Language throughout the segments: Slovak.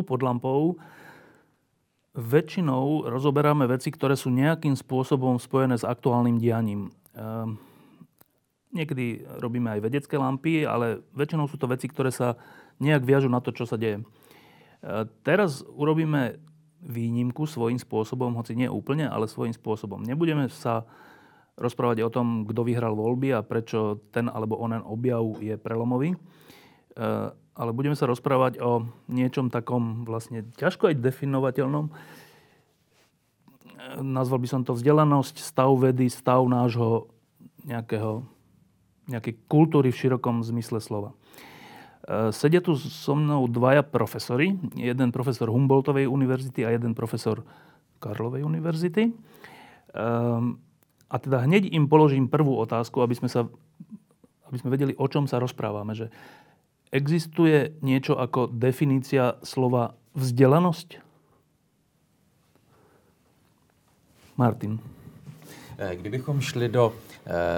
Tu pod lampou väčšinou rozoberáme veci, ktoré sú nejakým spôsobom spojené s aktuálnym dianím. Ehm, niekedy robíme aj vedecké lampy, ale väčšinou sú to veci, ktoré sa nejak viažu na to, čo sa deje. Ehm, teraz urobíme výnimku svojím spôsobom, hoci nie úplne, ale svojím spôsobom. Nebudeme sa rozprávať o tom, kto vyhral voľby a prečo ten alebo onen objav je prelomový. Ehm, ale budeme sa rozprávať o niečom takom vlastne ťažko aj definovateľnom. Nazval by som to vzdelanosť, stav vedy, stav nášho nejakého, nejakej kultúry v širokom zmysle slova. E, sedia tu so mnou dvaja profesori. Jeden profesor Humboldtovej univerzity a jeden profesor Karlovej univerzity. Ehm, a teda hneď im položím prvú otázku, aby sme, sa, aby sme vedeli, o čom sa rozprávame. Že Existuje niečo ako definícia slova vzdelanosť? Martin. Eh, kdybychom šli do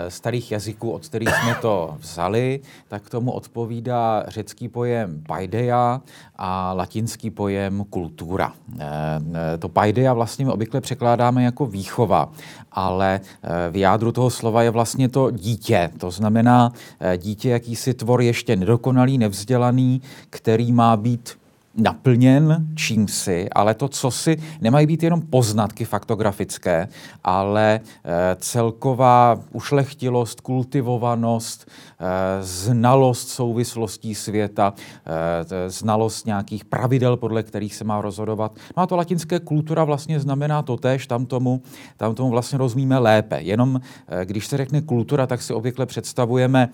starých jazyků, od kterých jsme to vzali, tak tomu odpovídá řecký pojem paideia a latinský pojem kultura. E, to paideia vlastně my obvykle překládáme jako výchova, ale v jádru toho slova je vlastně to dítě. To znamená dítě, jakýsi tvor ještě nedokonalý, nevzdělaný, který má být naplněn čímsi, ale to, co si, nemají být jenom poznatky faktografické, ale e, celková ušlechtilost, kultivovanost, znalost souvislostí světa, e, znalost nějakých pravidel, podle kterých se má rozhodovat. No a to latinské kultura vlastně znamená to tež, tam tomu, tam tomu vlastně rozumíme lépe. Jenom e, když se řekne kultura, tak si obvykle představujeme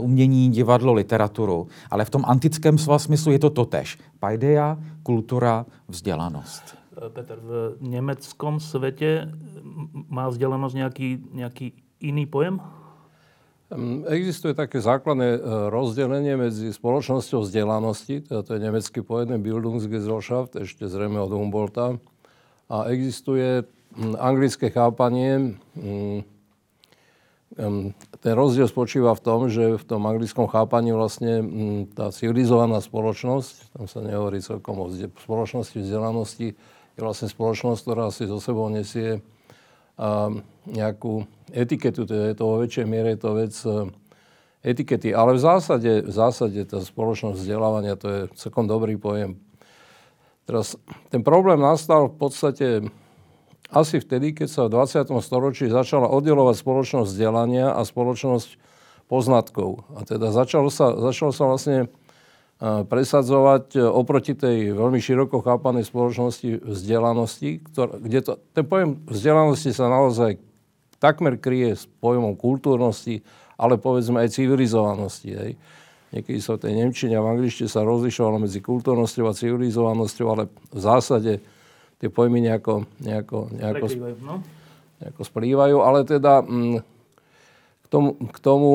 umění, divadlo, literaturu, ale v tom antickém slova smyslu je to totež tež. Paideia, kultura, vzdelanosť. E, Peter, v nemeckom svete má vzdelanosť nejaký, nejaký iný pojem? Existuje také základné e, rozdelenie medzi spoločnosťou vzdelanosti, teda to je nemecký pojem Bildungsgesellschaft, ešte zrejme od Humboldta, a existuje anglické chápanie ten rozdiel spočíva v tom, že v tom anglickom chápaní vlastne tá civilizovaná spoločnosť, tam sa nehovorí celkom o spoločnosti vzdelanosti, je vlastne spoločnosť, ktorá si so sebou nesie nejakú etiketu, teda je to vo väčšej miere je to vec e, etikety. Ale v zásade, v zásade tá spoločnosť vzdelávania, to je celkom dobrý pojem. Teraz ten problém nastal v podstate asi vtedy, keď sa v 20. storočí začala oddelovať spoločnosť vzdelania a spoločnosť poznatkov. A teda začalo sa, začalo sa vlastne presadzovať e, oproti tej veľmi široko chápanej spoločnosti vzdelanosti, ktor, kde to, ten pojem vzdelanosti sa naozaj takmer kryje s pojmom kultúrnosti, ale povedzme aj civilizovanosti. Hej. Niekedy sa v tej Nemčine a v angličtine sa rozlišovalo medzi kultúrnosťou a civilizovanosťou, ale v zásade tie pojmy nejako, nejako, nejako, no? nejako splývajú, ale teda m, mm, k tomu, k tomu,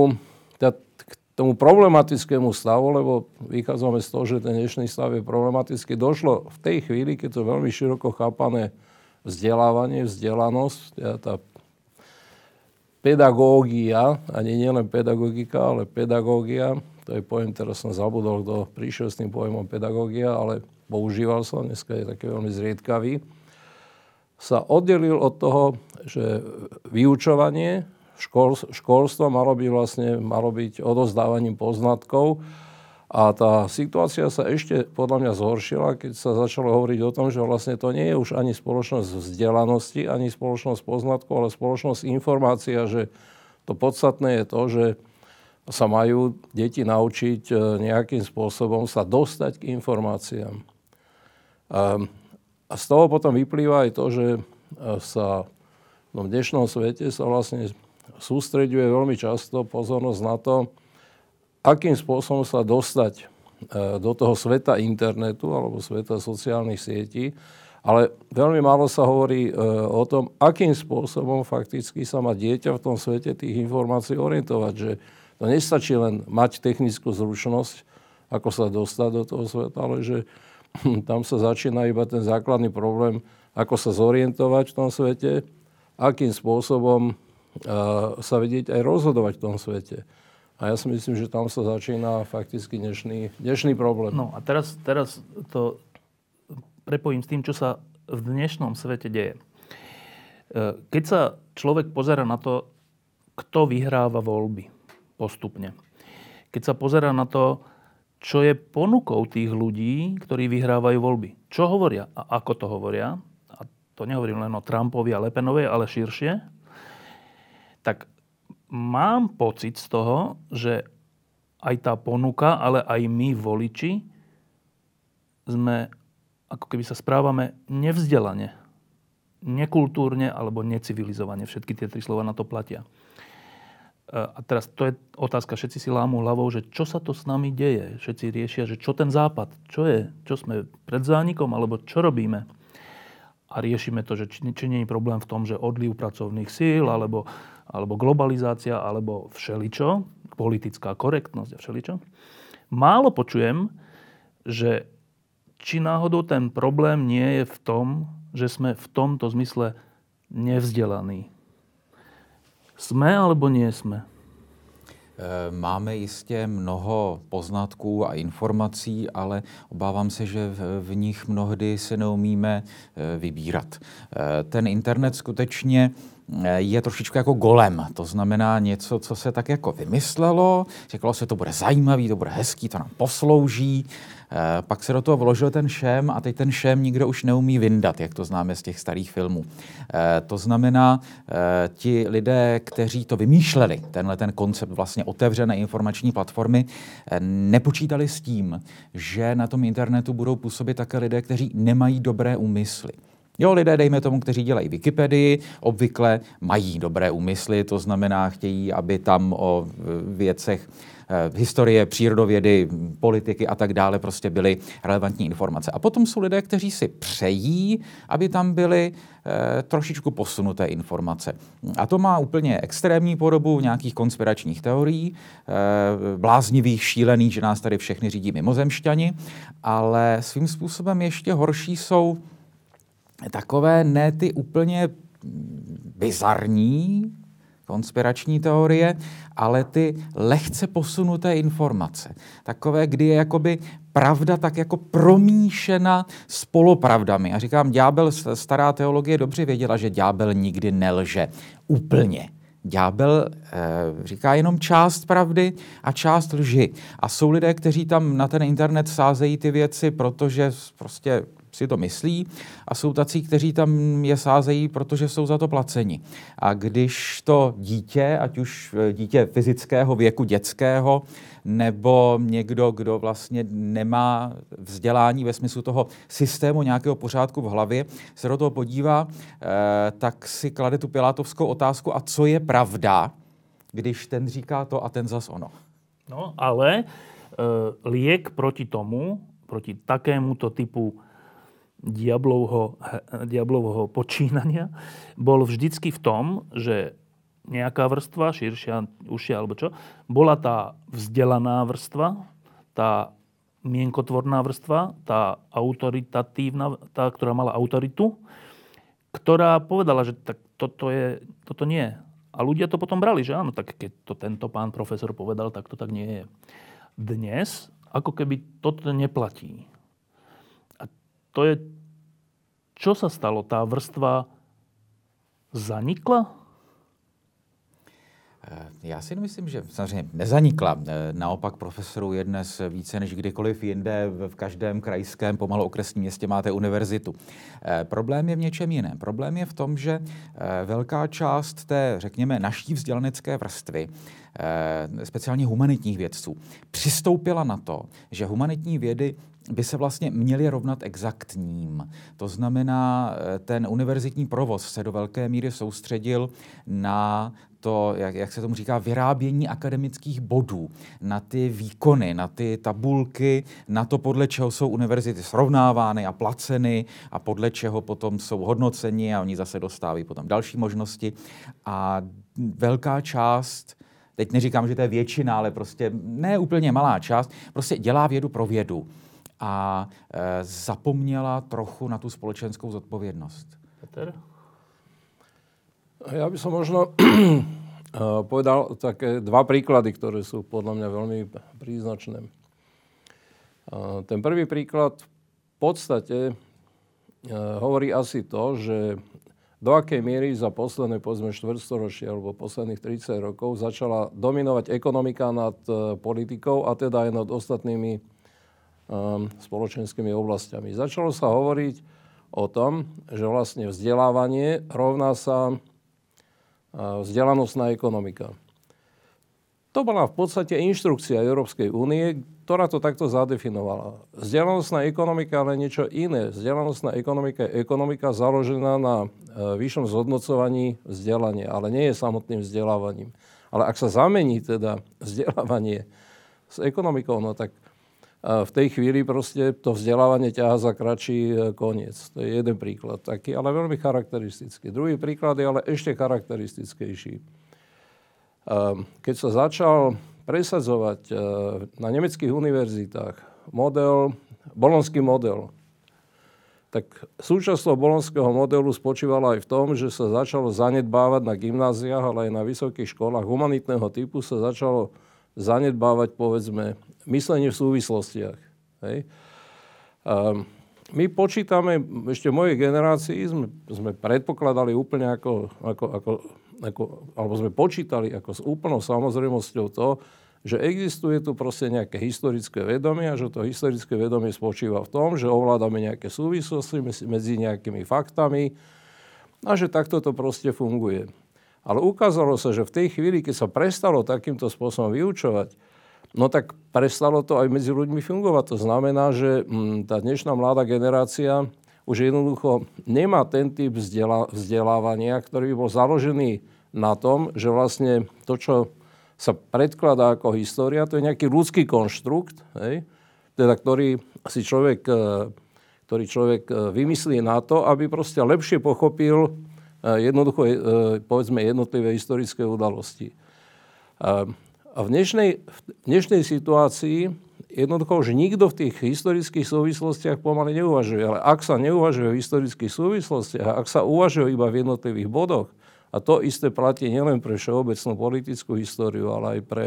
teda, k tomu problematickému stavu, lebo vychádzame z toho, že ten dnešný stav je problematický, došlo v tej chvíli, keď to veľmi široko chápané vzdelávanie, vzdelanosť, teda tá pedagógia, ani nielen pedagogika, ale pedagógia, to je pojem, teraz som zabudol, kto prišiel s tým pojmom pedagógia, ale používal sa, dneska je taký veľmi zriedkavý, sa oddelil od toho, že vyučovanie, škol, školstvo malo byť vlastne malo byť odozdávaním poznatkov a tá situácia sa ešte podľa mňa zhoršila, keď sa začalo hovoriť o tom, že vlastne to nie je už ani spoločnosť vzdelanosti, ani spoločnosť poznatkov, ale spoločnosť informácia, že to podstatné je to, že sa majú deti naučiť e, nejakým spôsobom sa dostať k informáciám. Ehm, a z toho potom vyplýva aj to, že e, sa v dnešnom svete sa vlastne sústreďuje veľmi často pozornosť na to, akým spôsobom sa dostať do toho sveta internetu alebo sveta sociálnych sietí, ale veľmi málo sa hovorí e, o tom, akým spôsobom fakticky sa má dieťa v tom svete tých informácií orientovať. Že to nestačí len mať technickú zručnosť, ako sa dostať do toho sveta, ale že tam sa začína iba ten základný problém, ako sa zorientovať v tom svete, akým spôsobom sa vedieť aj rozhodovať v tom svete. A ja si myslím, že tam sa začína fakticky dnešný, dnešný problém. No a teraz, teraz to prepojím s tým, čo sa v dnešnom svete deje. E, keď sa človek pozera na to, kto vyhráva voľby postupne, keď sa pozera na to, čo je ponukou tých ľudí, ktorí vyhrávajú voľby. Čo hovoria a ako to hovoria, a to nehovorím len o Trumpovi a Lepenovej, ale širšie, tak mám pocit z toho, že aj tá ponuka, ale aj my voliči sme, ako keby sa správame nevzdelane, nekultúrne alebo necivilizovane. Všetky tie tri slova na to platia. A teraz to je otázka, všetci si lámu hlavou, že čo sa to s nami deje. Všetci riešia, že čo ten západ, čo je, čo sme pred zánikom, alebo čo robíme. A riešime to, že či, či nie je problém v tom, že odliv pracovných síl, alebo alebo globalizácia, alebo všeličo, politická korektnosť a všeličo. Málo počujem, že či náhodou ten problém nie je v tom, že sme v tomto zmysle nevzdelaní. Sme alebo nie sme? Máme jistě mnoho poznatků a informací, ale obávám se, že v nich mnohdy se neumíme eh, vybírat. Eh, ten internet skutečně je trošičku jako golem. To znamená něco, co se tak jako vymyslelo, řeklo se, to bude zajímavý, to bude hezký, to nám poslouží. Eh, pak se do toho vložil ten šem a teď ten šem nikdo už neumí vyndat, jak to známe z těch starých filmů. Eh, to znamená, eh, ti lidé, kteří to vymýšleli, tenhle ten koncept vlastně otevřené informační platformy, nepočítali s tím, že na tom internetu budou působit také lidé, kteří nemají dobré úmysly. Jo, lidé, dejme tomu, kteří dělají Wikipedii, obvykle mají dobré úmysly, to znamená, chtějí, aby tam o věcech eh, historie, přírodovědy, politiky a tak dále prostě byly relevantní informace. A potom jsou lidé, kteří si přejí, aby tam byly e, trošičku posunuté informace. A to má úplně extrémní podobu nějakých konspiračních teorií, e, bláznivých, šílených, že nás tady všechny řídí mimozemšťani, ale svým způsobem ještě horší jsou takové ne ty úplně bizarní konspirační teorie, ale ty lehce posunuté informace. Takové, kdy je jakoby pravda tak jako promíšena s polopravdami. A říkám, ďábel, stará teologie dobře věděla, že ďábel nikdy nelže úplně. Ďábel e, říká jenom část pravdy a část lži. A jsou lidé, kteří tam na ten internet sázejí ty věci, protože prostě si to myslí a jsou tací, kteří tam je sázejí, protože jsou za to placeni. A když to dítě, ať už eh, dítě fyzického věku, dětského, nebo někdo, kdo vlastně nemá vzdělání ve smyslu toho systému nějakého pořádku v hlavě, se do toho podívá, eh, tak si klade tu pilátovskou otázku, a co je pravda, když ten říká to a ten zas ono. No, ale e, liek proti tomu, proti takémuto typu diablovho, diablovho počínania bol vždycky v tom, že nejaká vrstva, širšia, užšia alebo čo, bola tá vzdelaná vrstva, tá mienkotvorná vrstva, tá autoritatívna, tá, ktorá mala autoritu, ktorá povedala, že tak toto, je, toto nie. A ľudia to potom brali, že áno, tak keď to tento pán profesor povedal, tak to tak nie je. Dnes, ako keby toto neplatí to je... Čo sa stalo? Tá vrstva zanikla? Eh, já si myslím, že samozřejmě nezanikla. Eh, naopak profesorů je dnes více než kdykoliv jinde. V každém krajském, pomalu okresním městě máte univerzitu. Eh, problém je v něčem jiném. Problém je v tom, že velká část té, řekněme, naší vzdělanecké vrstvy speciálně humanitních vědců, přistoupila na to, že humanitní vědy by se vlastně měly rovnat exaktním. To znamená, eh, ten univerzitní provoz se do velké míry soustředil na to, jak, jak se tomu říká, vyrábění akademických bodů, na ty výkony, na ty tabulky, na to, podle čeho jsou univerzity srovnávány a placeny a podle čeho potom jsou hodnoceni a oni zase dostávají potom další možnosti. A velká část teď neříkám, že to je většina, ale prostě ne úplně malá část, prostě dělá vědu pro vědu a e, zapomněla trochu na tu společenskou zodpovědnost. Peter? Ja by som možno povedal také dva príklady, ktoré sú podľa mňa veľmi príznačné. Ten prvý príklad v podstate hovorí asi to, že do akej miery za posledné povedzme štvrtstoročie alebo posledných 30 rokov začala dominovať ekonomika nad politikou a teda aj nad ostatnými spoločenskými oblastiami. Začalo sa hovoriť o tom, že vlastne vzdelávanie rovná sa vzdelanostná ekonomika. To bola v podstate inštrukcia Európskej únie, ktorá to takto zadefinovala. Vzdelanostná ekonomika ale niečo iné. Vzdelanostná ekonomika je ekonomika založená na e, vyššom zhodnocovaní vzdelania, ale nie je samotným vzdelávaním. Ale ak sa zamení teda vzdelávanie s ekonomikou, no tak v tej chvíli proste to vzdelávanie ťaha za kratší e, koniec. To je jeden príklad taký, ale veľmi charakteristický. Druhý príklad je ale ešte charakteristickejší. Keď sa začal presadzovať e, na nemeckých univerzitách model, bolonský model, tak súčasťou bolonského modelu spočívala aj v tom, že sa začalo zanedbávať na gymnáziách, ale aj na vysokých školách humanitného typu sa začalo zanedbávať, povedzme, myslenie v súvislostiach. Hej. A my počítame, ešte v mojej generácii sme, sme predpokladali úplne ako, ako, ako, ako, alebo sme počítali ako s úplnou samozrejmosťou to, že existuje tu proste nejaké historické vedomie a že to historické vedomie spočíva v tom, že ovládame nejaké súvislosti medzi nejakými faktami a že takto to proste funguje. Ale ukázalo sa, že v tej chvíli, keď sa prestalo takýmto spôsobom vyučovať, no tak prestalo to aj medzi ľuďmi fungovať. To znamená, že mm, tá dnešná mladá generácia už jednoducho nemá ten typ vzdelávania, ktorý by bol založený na tom, že vlastne to, čo sa predkladá ako história, to je nejaký ľudský konštrukt, hej? Teda, ktorý si človek, e, ktorý človek e, vymyslí na to, aby proste lepšie pochopil jednoducho, e, povedzme, jednotlivé historické udalosti. A v dnešnej, v dnešnej situácii jednoducho už nikto v tých historických súvislostiach pomaly neuvažuje. Ale ak sa neuvažuje v historických súvislostiach, ak sa uvažuje iba v jednotlivých bodoch, a to isté platí nielen pre všeobecnú politickú históriu, ale aj pre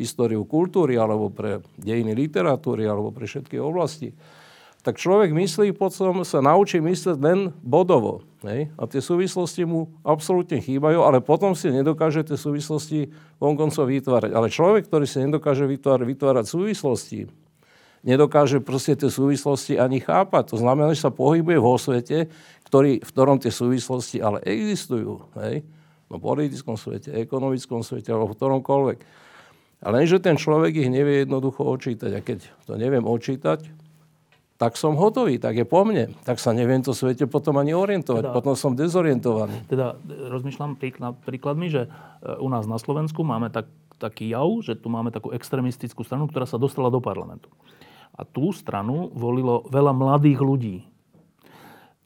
históriu kultúry, alebo pre dejiny literatúry, alebo pre všetky oblasti, tak človek myslí, potom sa naučí myslieť len bodovo. Hej? A tie súvislosti mu absolútne chýbajú, ale potom si nedokáže tie súvislosti vonkoncov vytvárať. Ale človek, ktorý si nedokáže vytvárať, vytvárať súvislosti, nedokáže proste tie súvislosti ani chápať. To znamená, že sa pohybuje vo svete, ktorý, v ktorom tie súvislosti ale existujú. Hej? No politickom svete, ekonomickom svete alebo v ktoromkoľvek. Ale lenže ten človek ich nevie jednoducho očítať. A keď to neviem očítať, tak som hotový, tak je po mne. Tak sa neviem to svete potom ani orientovať, teda, potom som dezorientovaný. Teda e, rozmýšľam príklad, príkladmi, že e, u nás na Slovensku máme tak, taký jav, že tu máme takú extremistickú stranu, ktorá sa dostala do parlamentu. A tú stranu volilo veľa mladých ľudí.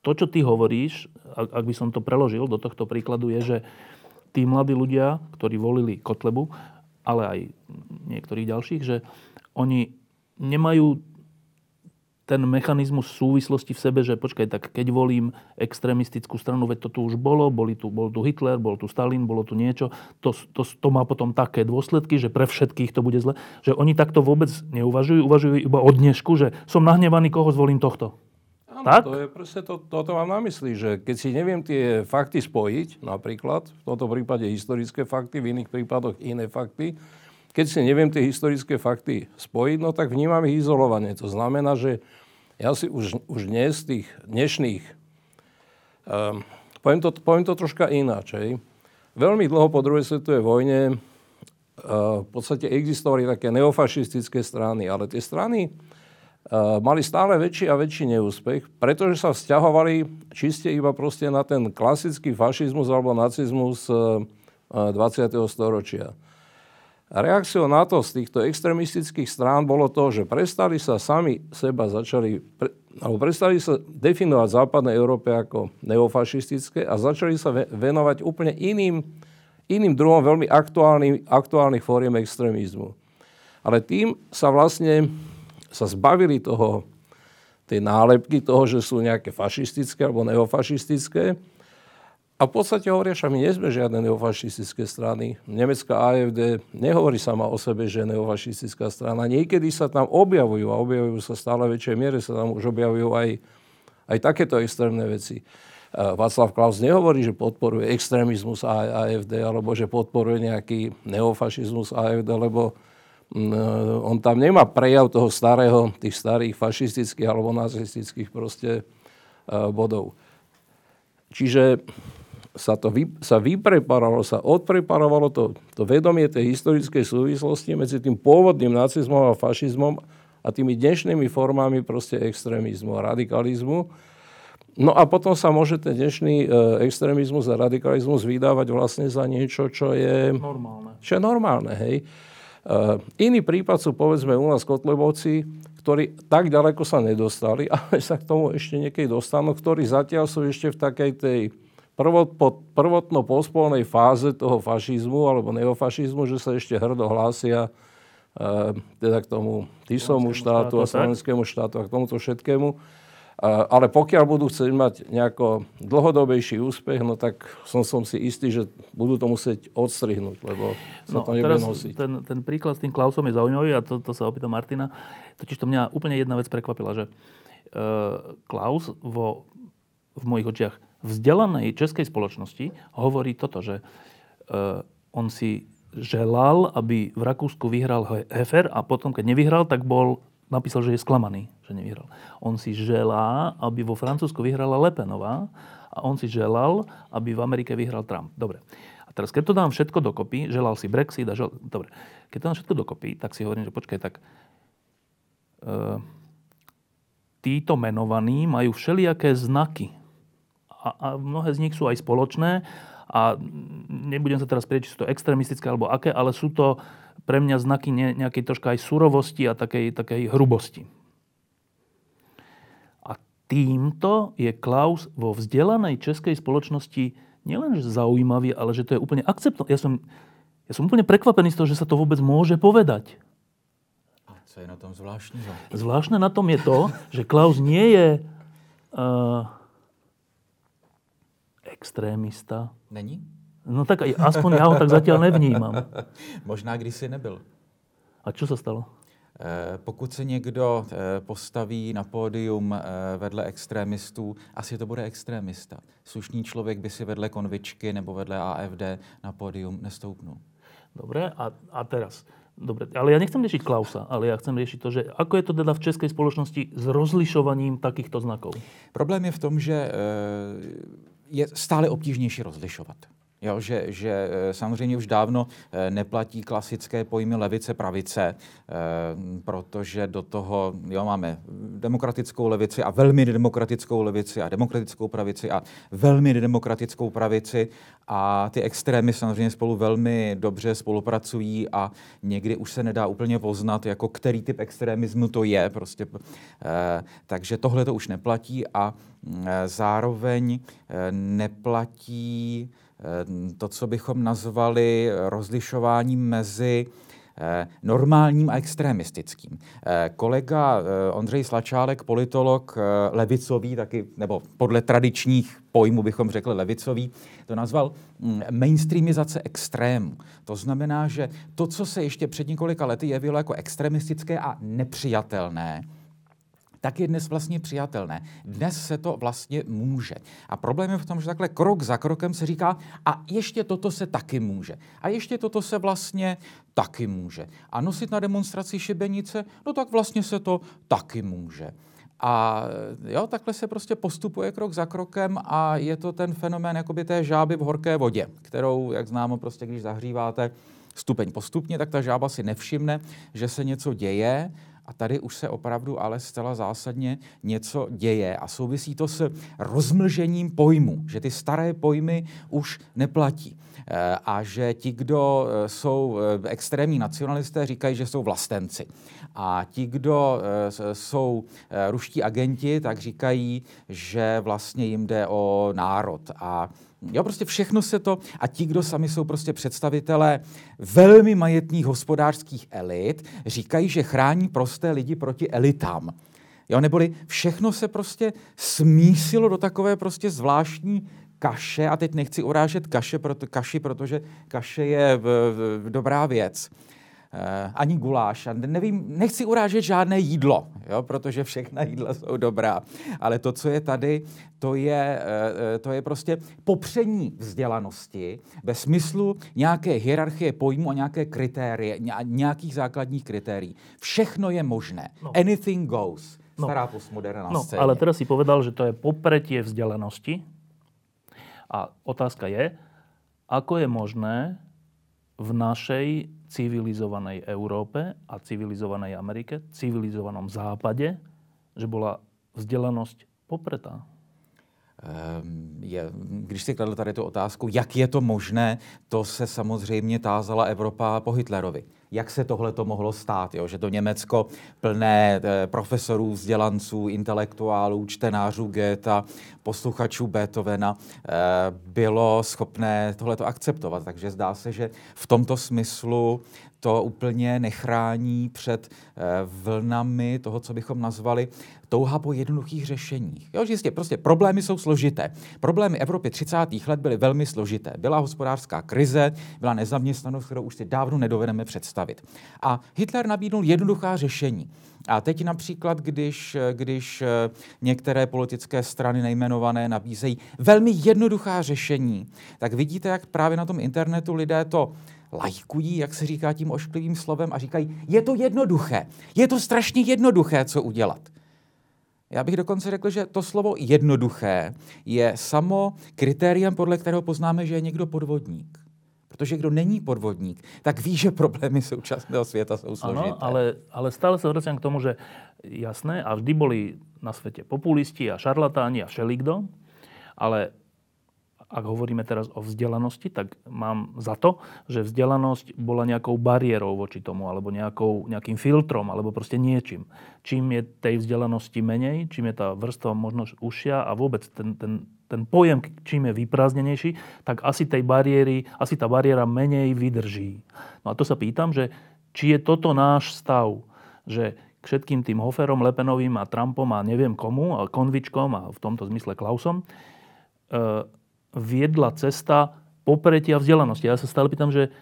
To, čo ty hovoríš, ak, ak by som to preložil do tohto príkladu, je, že tí mladí ľudia, ktorí volili Kotlebu, ale aj niektorých ďalších, že oni nemajú ten mechanizmus súvislosti v sebe, že počkaj, tak keď volím extrémistickú stranu, veď to tu už bolo, boli tu, bol tu Hitler, bol tu Stalin, bolo tu niečo, to, to, to má potom také dôsledky, že pre všetkých to bude zle, že oni takto vôbec neuvažujú, uvažujú iba o dnešku, že som nahnevaný, koho zvolím tohto. Áno, tak? to je presne to, toto mám na mysli, že keď si neviem tie fakty spojiť, napríklad, v tomto prípade historické fakty, v iných prípadoch iné fakty, keď si neviem tie historické fakty spojiť, no tak vnímam ich izolovanie. To znamená, že ja si už, už dnes tých dnešných, um, poviem, to, poviem to troška ináč. Veľmi dlho po druhej svetovej vojne uh, v podstate existovali také neofašistické strany, ale tie strany mali stále väčší a väčší neúspech, pretože sa vzťahovali čiste iba proste na ten klasický fašizmus alebo nacizmus 20. storočia. Reakciou na to z týchto extremistických strán bolo to, že prestali sa sami seba začali, pre, alebo prestali sa definovať západnej Európe ako neofašistické a začali sa venovať úplne iným, iným druhom veľmi aktuálnych, aktuálnych fóriem extrémizmu. Ale tým sa vlastne sa zbavili toho, tej nálepky toho, že sú nejaké fašistické alebo neofašistické a v podstate hovoria, že my nie sme žiadne neofašistické strany. Nemecká AFD nehovorí sama o sebe, že je neofašistická strana. Niekedy sa tam objavujú a objavujú sa stále väčšej miere, sa tam už objavujú aj, aj takéto extrémne veci. Václav Klaus nehovorí, že podporuje extrémizmus AFD alebo že podporuje nejaký neofašizmus AFD, lebo mm, on tam nemá prejav toho starého, tých starých fašistických alebo nacistických proste bodov. Čiže sa, to vy, sa vypreparovalo, sa odpreparovalo to, to vedomie tej historickej súvislosti medzi tým pôvodným nacizmom a fašizmom a tými dnešnými formami proste extrémizmu a radikalizmu. No a potom sa môže ten dnešný e, extrémizmus a radikalizmus vydávať vlastne za niečo, čo je normálne. Čo je normálne hej. E, iný prípad sú povedzme u nás Kotlebovci, ktorí tak ďaleko sa nedostali, ale sa k tomu ešte niekedy dostanú, ktorí zatiaľ sú ešte v takej tej prvot, po prvotno pospolnej fáze toho fašizmu alebo neofašizmu, že sa ešte hrdo hlásia e, teda k tomu Tisomu štátu, a slovenskému štátu a k tomuto všetkému. E, ale pokiaľ budú chcieť mať nejako dlhodobejší úspech, no tak som, som si istý, že budú to musieť odstrihnúť, lebo sa no, to nebude nosiť. Ten, ten príklad s tým Klausom je zaujímavý a to, to sa opýta Martina. Totiž to mňa úplne jedna vec prekvapila, že uh, Klaus vo, v mojich očiach vzdelanej českej spoločnosti hovorí toto, že uh, on si želal, aby v Rakúsku vyhral Hefer a potom, keď nevyhral, tak bol napísal, že je sklamaný, že nevyhral. On si želá, aby vo Francúzsku vyhrala Lepenová a on si želal, aby v Amerike vyhral Trump. Dobre. A teraz, keď to dám všetko dokopy, želal si Brexit a žel... Dobre. Keď to dám všetko dokopy, tak si hovorím, že počkaj, tak uh, títo menovaní majú všelijaké znaky a, a mnohé z nich sú aj spoločné a nebudem sa teraz prieť, či sú to extrémistické alebo aké, ale sú to pre mňa znaky nejakej troška aj surovosti a takej, takej hrubosti. A týmto je Klaus vo vzdelanej českej spoločnosti nielen zaujímavý, ale že to je úplne akceptované. Ja som, ja som úplne prekvapený z toho, že sa to vôbec môže povedať. A co je na tom zvláštne? Zvláštne na tom je to, že Klaus nie je uh, extrémista. Není? No tak aspoň ja ho tak zatiaľ nevnímam. Možná kdysi nebyl. A čo sa stalo? Eh, pokud se někdo eh, postaví na pódium eh, vedle extrémistů, asi to bude extrémista. Slušný člověk by si vedle konvičky nebo vedle AFD na pódium nestoupnul. Dobre, a, a teraz. Dobre, ale ja nechcem riešiť Klausa, ale ja chcem riešiť to, že ako je to teda v českej spoločnosti s rozlišovaním takýchto znakov? Problém je v tom, že je stále obtížnější rozlišovat. Jo, že, že eh, samozřejmě už dávno eh, neplatí klasické pojmy levice, pravice, eh, protože do toho jo, máme demokratickou levici a velmi demokratickou levici a demokratickou pravici a velmi demokratickou pravici a ty extrémy samozřejmě spolu velmi dobře spolupracují a někdy už se nedá úplně poznat, jako který typ extremismu to je. Prostě, takže tohle to už neplatí a zároveň neplatí to, co bychom nazvali rozlišováním mezi eh, normálním a extremistickým. Eh, kolega Ondřej Slačálek, politolog levicový, taky, nebo podle tradičních pojmů bychom řekli levicový, to nazval mm, mainstreamizace extrému. To znamená, že to, co se ještě před několika lety jevilo jako extremistické a nepřijatelné, tak je dnes vlastně přijatelné. Dnes se to vlastně může. A problém je v tom, že takhle krok za krokem se říká, a ještě toto se taky může. A ještě toto se vlastně taky může. A nosit na demonstraci šibenice, no tak vlastně se to taky může. A jo, takhle se prostě postupuje krok za krokem a je to ten fenomén jakoby té žáby v horké vodě, kterou, jak známo, prostě když zahříváte stupeň postupně, tak ta žába si nevšimne, že se něco děje A tady už se opravdu ale zcela zásadně něco děje a souvisí to s rozmlžením pojmu, že ty staré pojmy už neplatí. Eh, a že ti, kdo eh, jsou eh, extrémní nacionalisté, říkají, že jsou vlastenci. A ti, kdo jsou ruští agenti, tak říkají, že vlastně jim jde o národ. A Jo, prostě všechno se to, a ti, kdo sami jsou prostě představitelé velmi majetných hospodářských elit, říkají, že chrání prosté lidi proti elitám. Jo, neboli všechno se prostě smísilo do takové prostě zvláštní kaše, a teď nechci urážet kaše, proto, kaši, protože kaše je v, v, dobrá věc, ani guláš. A nevím, nechci urážet žádné jídlo, jo, protože všechna jídla jsou dobrá. Ale to, co je tady, to je, uh, to je prostě popření vzdělanosti ve smyslu nějaké hierarchie pojmu a nějaké kritérie, nějakých základních kritérií. Všechno je možné. No. Anything goes. No. Stará postmoderná no, scéně. ale teraz si povedal, že to je popretie vzdelanosti, a otázka je, ako je možné v našej civilizovanej Európe a civilizovanej Amerike, civilizovanom západe, že bola vzdelanosť popretá? Ehm, je, když si kladl tady tu otázku, jak je to možné, to se samozřejmě tázala Evropa po Hitlerovi jak se tohle to mohlo stát, jo? že to Německo plné eh, profesorů, vzdělanců, intelektuálů, čtenářů Goethe, posluchačů Beethovena eh, bylo schopné tohleto akceptovat. Takže zdá se, že v tomto smyslu to úplně nechrání před eh, vlnami toho, co bychom nazvali touha po jednoduchých řešeních. Jo, že prostě problémy jsou složité. Problémy Evropy 30. let byly velmi složité. Byla hospodářská krize, byla nezaměstnanost, kterou už si dávno nedovedeme představit. A Hitler nabídnul jednoduchá řešení. A teď například, když, když eh, některé politické strany nejmenované nabízejí velmi jednoduchá řešení, tak vidíte, jak právě na tom internetu lidé to lajkují, jak se říká tím ošklivým slovem, a říkají, je to jednoduché, je to strašně jednoduché, co udělat. Já bych dokonce řekl, že to slovo jednoduché je samo kritériem, podle kterého poznáme, že je někdo podvodník. Protože kdo není podvodník, tak ví, že problémy současného světa jsou složité. Ano, ale, ale stále se vraciam k tomu, že jasné, a vždy boli na svete populisti a šarlatáni a všelikdo, ale ak hovoríme teraz o vzdelanosti, tak mám za to, že vzdelanosť bola nejakou bariérou voči tomu, alebo nejakou, nejakým filtrom, alebo proste niečím. Čím je tej vzdelanosti menej, čím je tá vrstva možno užšia a vôbec ten, ten, ten pojem, čím je vyprázdnenejší, tak asi tej bariéry, asi tá bariéra menej vydrží. No a to sa pýtam, že či je toto náš stav, že všetkým tým Hoferom, Lepenovým a Trumpom a neviem komu, a Konvičkom a v tomto zmysle Klausom, e, viedla cesta popretia vzdelanosti. Ja sa stále pýtam, že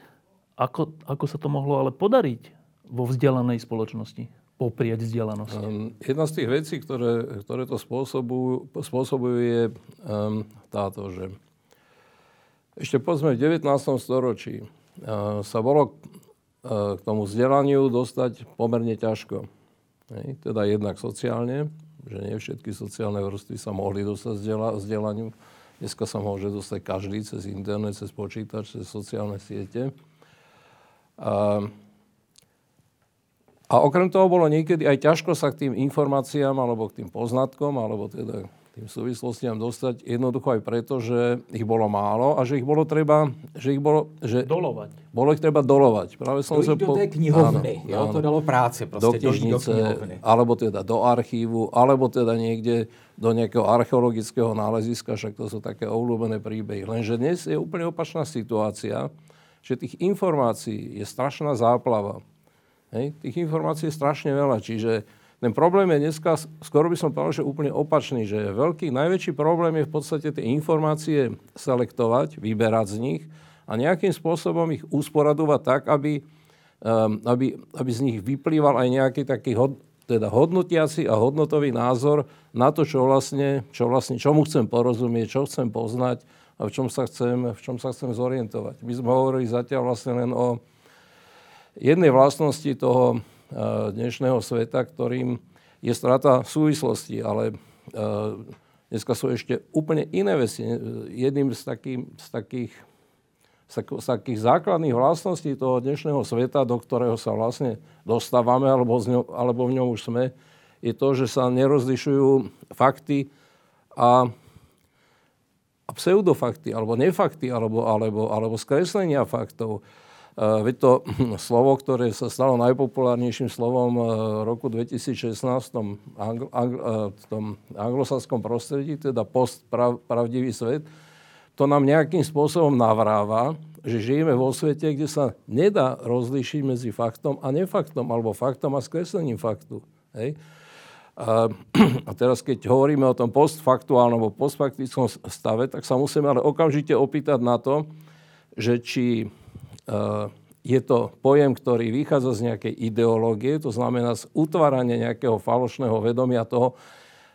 ako, ako sa to mohlo ale podariť vo vzdelanej spoločnosti? Poprieť vzdelanosť. Um, jedna z tých vecí, ktoré, ktoré to spôsobujú, spôsobujú je um, táto, že ešte povedzme v 19. storočí uh, sa bolo uh, k tomu vzdelaniu dostať pomerne ťažko. Hej? Teda jednak sociálne, že nie všetky sociálne vrstvy sa mohli dostať vzdelaniu. Dneska sa môže dostať každý cez internet, cez počítač, cez sociálne siete. A, a okrem toho bolo niekedy aj ťažko sa k tým informáciám alebo k tým poznatkom, alebo teda tým súvislostiam dostať jednoducho aj preto, že ich bolo málo a že ich bolo treba, že ich bolo, že dolovať. Bolo ich treba dolovať. Práve som sa po... do tej knihovny, áno, jo, áno. to dalo práce proste, do knižnice, do alebo teda do archívu, alebo teda niekde do nejakého archeologického náleziska, však to sú také obľúbené príbehy. Lenže dnes je úplne opačná situácia, že tých informácií je strašná záplava. Hej? Tých informácií je strašne veľa, čiže ten problém je dneska, skoro by som povedal, že úplne opačný, že veľký, najväčší problém je v podstate tie informácie selektovať, vyberať z nich a nejakým spôsobom ich usporadovať tak, aby, um, aby, aby z nich vyplýval aj nejaký taký hod, teda hodnotiaci a hodnotový názor na to, čo vlastne, čo vlastne, čomu chcem porozumieť, čo chcem poznať a v čom sa chcem, v čom sa chcem zorientovať. My sme hovorili zatiaľ vlastne len o jednej vlastnosti toho dnešného sveta, ktorým je strata súvislosti, ale eh, dneska sú ešte úplne iné veci. Jedným z, taký, z takých z, tak, z takých základných vlastností toho dnešného sveta, do ktorého sa vlastne dostávame, alebo, z ňo, alebo v ňom už sme, je to, že sa nerozlišujú fakty a, a pseudofakty, alebo nefakty, alebo, alebo, alebo skreslenia faktov. Uh, veď to slovo, ktoré sa stalo najpopulárnejším slovom uh, roku 2016 v tom, tom anglosaskom prostredí, teda postpravdivý svet, to nám nejakým spôsobom navráva, že žijeme vo svete, kde sa nedá rozlíšiť medzi faktom a nefaktom, alebo faktom a skreslením faktu. Hej? A, teraz, keď hovoríme o tom postfaktuálnom alebo postfaktickom stave, tak sa musíme ale okamžite opýtať na to, že či je to pojem, ktorý vychádza z nejakej ideológie, to znamená z utvárania nejakého falošného vedomia toho,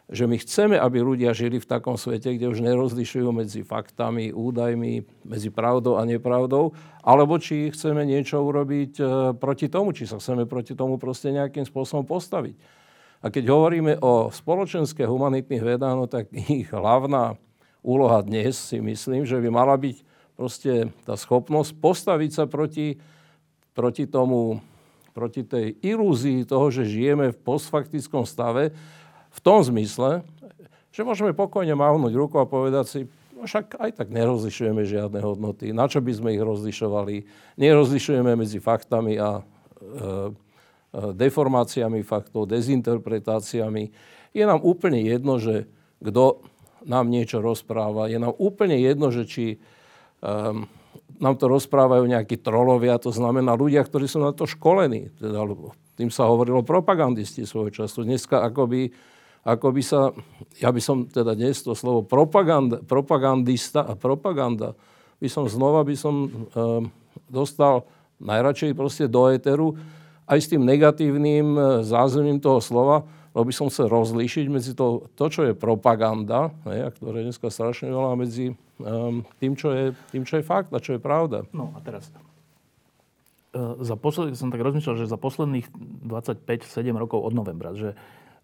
že my chceme, aby ľudia žili v takom svete, kde už nerozlišujú medzi faktami, údajmi, medzi pravdou a nepravdou, alebo či chceme niečo urobiť uh, proti tomu, či sa chceme proti tomu proste nejakým spôsobom postaviť. A keď hovoríme o spoločenské humanitných vedách, no tak ich hlavná úloha dnes si myslím, že by mala byť proste tá schopnosť postaviť sa proti, proti tomu, proti tej ilúzii toho, že žijeme v postfaktickom stave, v tom zmysle, že môžeme pokojne mávnuť ruku a povedať si, no však aj tak nerozlišujeme žiadne hodnoty. Na čo by sme ich rozlišovali? Nerozlišujeme medzi faktami a e, Eh, deformáciami faktov, dezinterpretáciami. Je nám úplne jedno, že kto nám niečo rozpráva. Je nám úplne jedno, že či um, nám to rozprávajú nejakí trolovia, to znamená ľudia, ktorí sú na to školení. Teda, tým sa hovorilo propagandisti svojho času. Dneska akoby, akoby sa, ja by som teda dnes to slovo propaganda, propagandista a propaganda, by som znova by som um, dostal najradšej proste do éteru, aj s tým negatívnym e, zázemím toho slova, lebo by som chcel rozlíšiť medzi to, to čo je propaganda, ne, a ktoré dneska strašne veľa, medzi um, tým, čo je, tým, čo je fakt a čo je pravda. No a teraz. E, za posled, som tak rozmýšľal, že za posledných 25-7 rokov od novembra, že,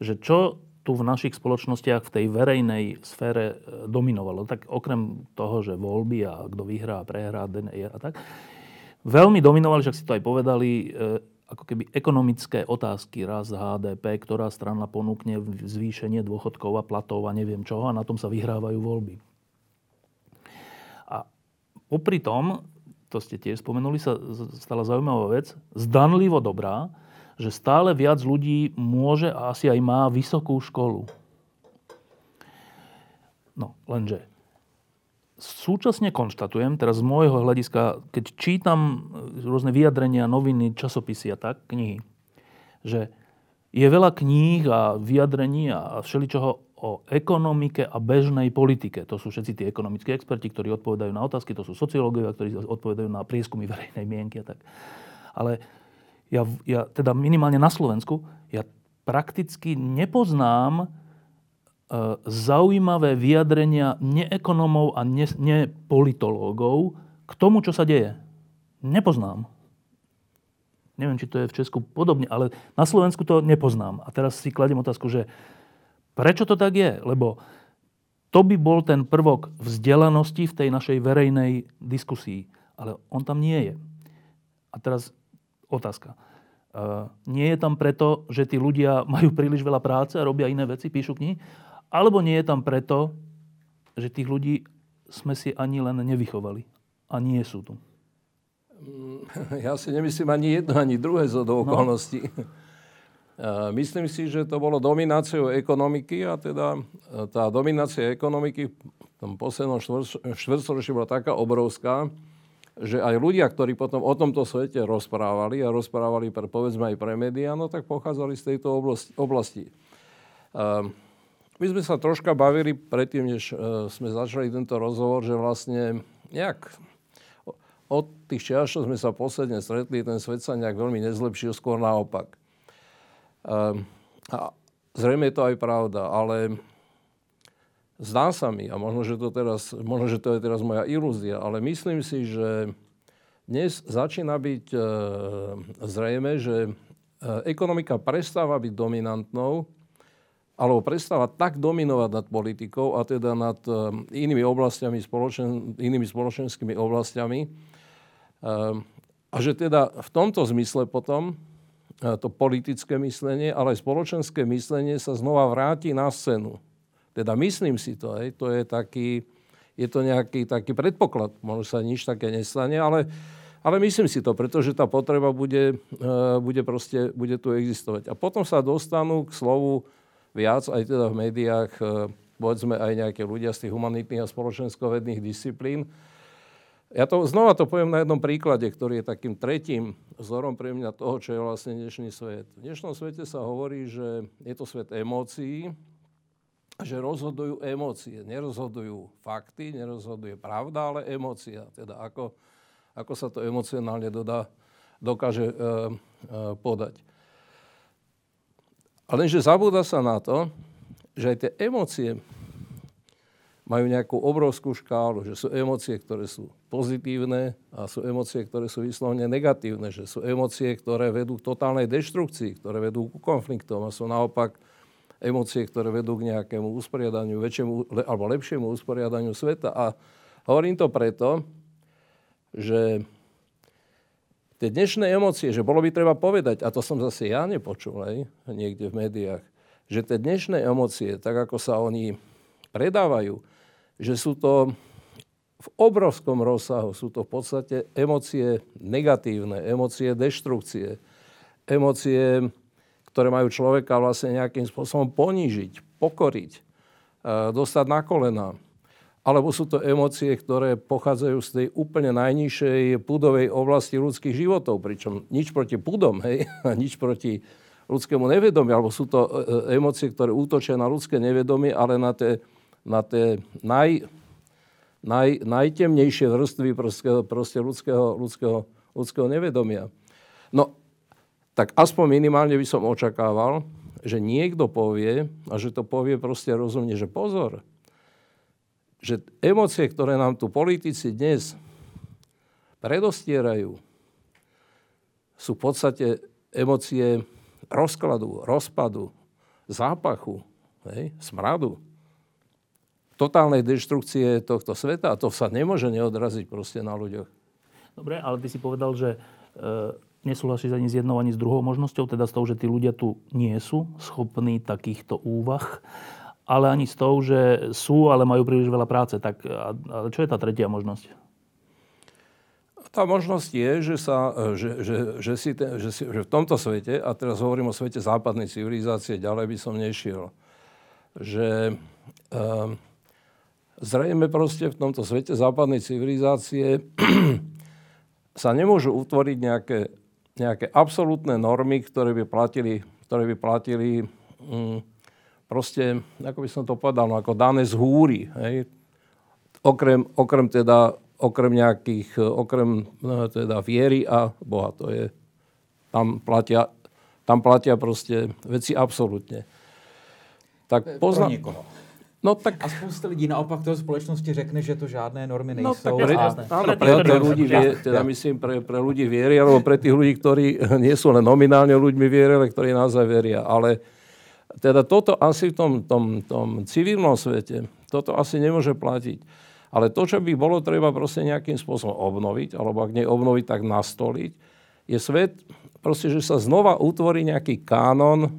že čo tu v našich spoločnostiach v tej verejnej sfére e, dominovalo, tak okrem toho, že voľby a kto vyhrá a prehrá a tak, veľmi dominovali, však si to aj povedali, ako keby ekonomické otázky, raz HDP, ktorá strana ponúkne zvýšenie dôchodkov a platov a neviem čoho a na tom sa vyhrávajú voľby. Popri tom, to ste tiež spomenuli, sa stala zaujímavá vec, zdanlivo dobrá, že stále viac ľudí môže a asi aj má vysokú školu. No, lenže súčasne konštatujem, teraz z môjho hľadiska, keď čítam rôzne vyjadrenia, noviny, časopisy a tak, knihy, že je veľa kníh a vyjadrení a všeličoho o ekonomike a bežnej politike. To sú všetci tí ekonomickí experti, ktorí odpovedajú na otázky, to sú sociológovia, ktorí odpovedajú na prieskumy verejnej mienky a tak. Ale ja, ja teda minimálne na Slovensku, ja prakticky nepoznám E, zaujímavé vyjadrenia neekonomov a nepolitológov k tomu, čo sa deje. Nepoznám. Neviem, či to je v Česku podobne, ale na Slovensku to nepoznám. A teraz si kladiem otázku, že prečo to tak je? Lebo to by bol ten prvok vzdelanosti v tej našej verejnej diskusii. Ale on tam nie je. A teraz otázka. Uh, nie je tam preto, že tí ľudia majú príliš veľa práce a robia iné veci, píšu knihy, alebo nie je tam preto, že tých ľudí sme si ani len nevychovali. A nie sú tu. Ja si nemyslím ani jedno, ani druhé zo do no. okolností. No. Myslím si, že to bolo domináciou ekonomiky a teda e, tá dominácia ekonomiky v tom poslednom štvrťstoročí bola taká obrovská, že aj ľudia, ktorí potom o tomto svete rozprávali a rozprávali pre, povedzme aj pre médiá, no tak pochádzali z tejto oblasti. oblasti. My sme sa troška bavili predtým, než sme začali tento rozhovor, že vlastne nejak od tých čias, čo sme sa posledne stretli, ten svet sa nejak veľmi nezlepšil, skôr naopak. Uh, a zrejme je to aj pravda, ale zdá sa mi, a možno, že to, teraz, možno, že to je teraz moja ilúzia, ale myslím si, že dnes začína byť uh, zrejme, že uh, ekonomika prestáva byť dominantnou alebo prestáva tak dominovať nad politikou a teda nad inými oblastiami, spoločen, inými spoločenskými oblastiami, A že teda v tomto zmysle potom to politické myslenie, ale aj spoločenské myslenie sa znova vráti na scénu. Teda myslím si to, hej, to je taký, je to nejaký taký predpoklad. Možno sa nič také nestane, ale, ale myslím si to, pretože tá potreba bude, bude, proste, bude tu existovať. A potom sa dostanú k slovu viac aj teda v médiách, povedzme aj nejaké ľudia z tých humanitných a spoločenskovedných disciplín, ja to znova to poviem na jednom príklade, ktorý je takým tretím vzorom pre mňa toho, čo je vlastne dnešný svet. V dnešnom svete sa hovorí, že je to svet emócií, že rozhodujú emócie. Nerozhodujú fakty, nerozhoduje pravda, ale emócia. Teda ako, ako sa to emocionálne dodá, dokáže e, e, podať. Ale lenže zabúda sa na to, že aj tie emócie majú nejakú obrovskú škálu, že sú emócie, ktoré sú pozitívne a sú emócie, ktoré sú vyslovene negatívne, že sú emócie, ktoré vedú k totálnej deštrukcii, ktoré vedú ku konfliktom a sú naopak emócie, ktoré vedú k nejakému usporiadaniu, väčšiemu alebo lepšiemu usporiadaniu sveta. A hovorím to preto, že tie dnešné emócie, že bolo by treba povedať, a to som zase ja nepočul aj niekde v médiách, že tie dnešné emócie, tak ako sa oni predávajú, že sú to v obrovskom rozsahu, sú to v podstate emócie negatívne, emócie deštrukcie, emócie, ktoré majú človeka vlastne nejakým spôsobom ponížiť, pokoriť, e, dostať na kolena. Alebo sú to emócie, ktoré pochádzajú z tej úplne najnižšej púdovej oblasti ľudských životov, pričom nič proti púdom, hej, nič proti ľudskému nevedomiu, alebo sú to e, e, emócie, ktoré útočia na ľudské nevedomie, ale na tie na tie naj, naj, najtemnejšie vrstvy proste, proste ľudského, ľudského, ľudského nevedomia. No, tak aspoň minimálne by som očakával, že niekto povie, a že to povie proste rozumne, že pozor, že emócie, ktoré nám tu politici dnes predostierajú, sú v podstate emócie rozkladu, rozpadu, zápachu, hej, smradu totálnej deštrukcie tohto sveta a to sa nemôže neodraziť proste na ľuďoch. Dobre, ale ty si povedal, že e, nesúhlasíš ani s jednou, ani s druhou možnosťou, teda s tou, že tí ľudia tu nie sú schopní takýchto úvah, ale ani s tou, že sú, ale majú príliš veľa práce. Tak ale čo je tá tretia možnosť? Tá možnosť je, že, sa, že, že, že, si ten, že, si, že v tomto svete, a teraz hovorím o svete západnej civilizácie, ďalej by som nešiel, že um, zrejme proste v tomto svete západnej civilizácie sa nemôžu utvoriť nejaké, nejaké absolútne normy, ktoré by platili, ktoré by platili mm, proste, ako by som to povedal, no, ako dané z húry. Hej? Okrem, okrem teda okrem nejakých, okrem no, teda viery a Boha. To je, tam platia, tam platia proste veci absolútne. Tak pozna... Pro niekoho. No tak... A spousta lidí naopak toho společnosti řekne, že to žádné normy nejsou. No, tak pre, a... áno, pre, pre, ľudí, vie, teda myslím, pre, pre ľudí viery, alebo pre tých ľudí, ktorí nie sú len nominálne ľuďmi viery, ale ktorí naozaj veria. Ale teda toto asi v tom, tom, tom civilnom svete, toto asi nemôže platiť. Ale to, čo by bolo treba proste nejakým spôsobom obnoviť, alebo ak nie obnoviť, tak nastoliť, je svet, proste, že sa znova utvorí nejaký kánon,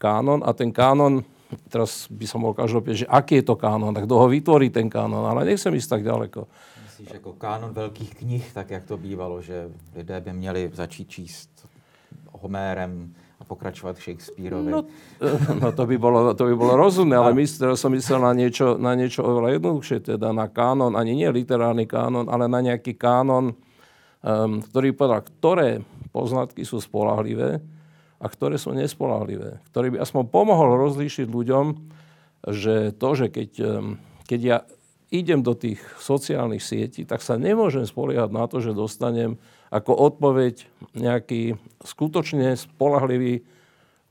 kánon a ten kánon teraz by som mohol každopádne, že aký je to kánon, tak kto ho vytvorí ten kánon, ale nechcem ísť tak ďaleko. Myslíš jako kánon veľkých knih, tak jak to bývalo, že lidé by měli začít číst Homérem a pokračovať Shakespeareovi? No, no to, by bolo, to by bolo rozumné, ale my, teraz som myslel na niečo, na niečo oveľa jednoduchšie, teda na kánon, ani nie literárny kánon, ale na nejaký kánon, um, ktorý povedal, ktoré poznatky sú spolahlivé, a ktoré sú nespolahlivé. Ktorý by aspoň pomohol rozlíšiť ľuďom, že to, že keď, keď ja idem do tých sociálnych sietí, tak sa nemôžem spoliehať na to, že dostanem ako odpoveď nejaký skutočne spolahlivý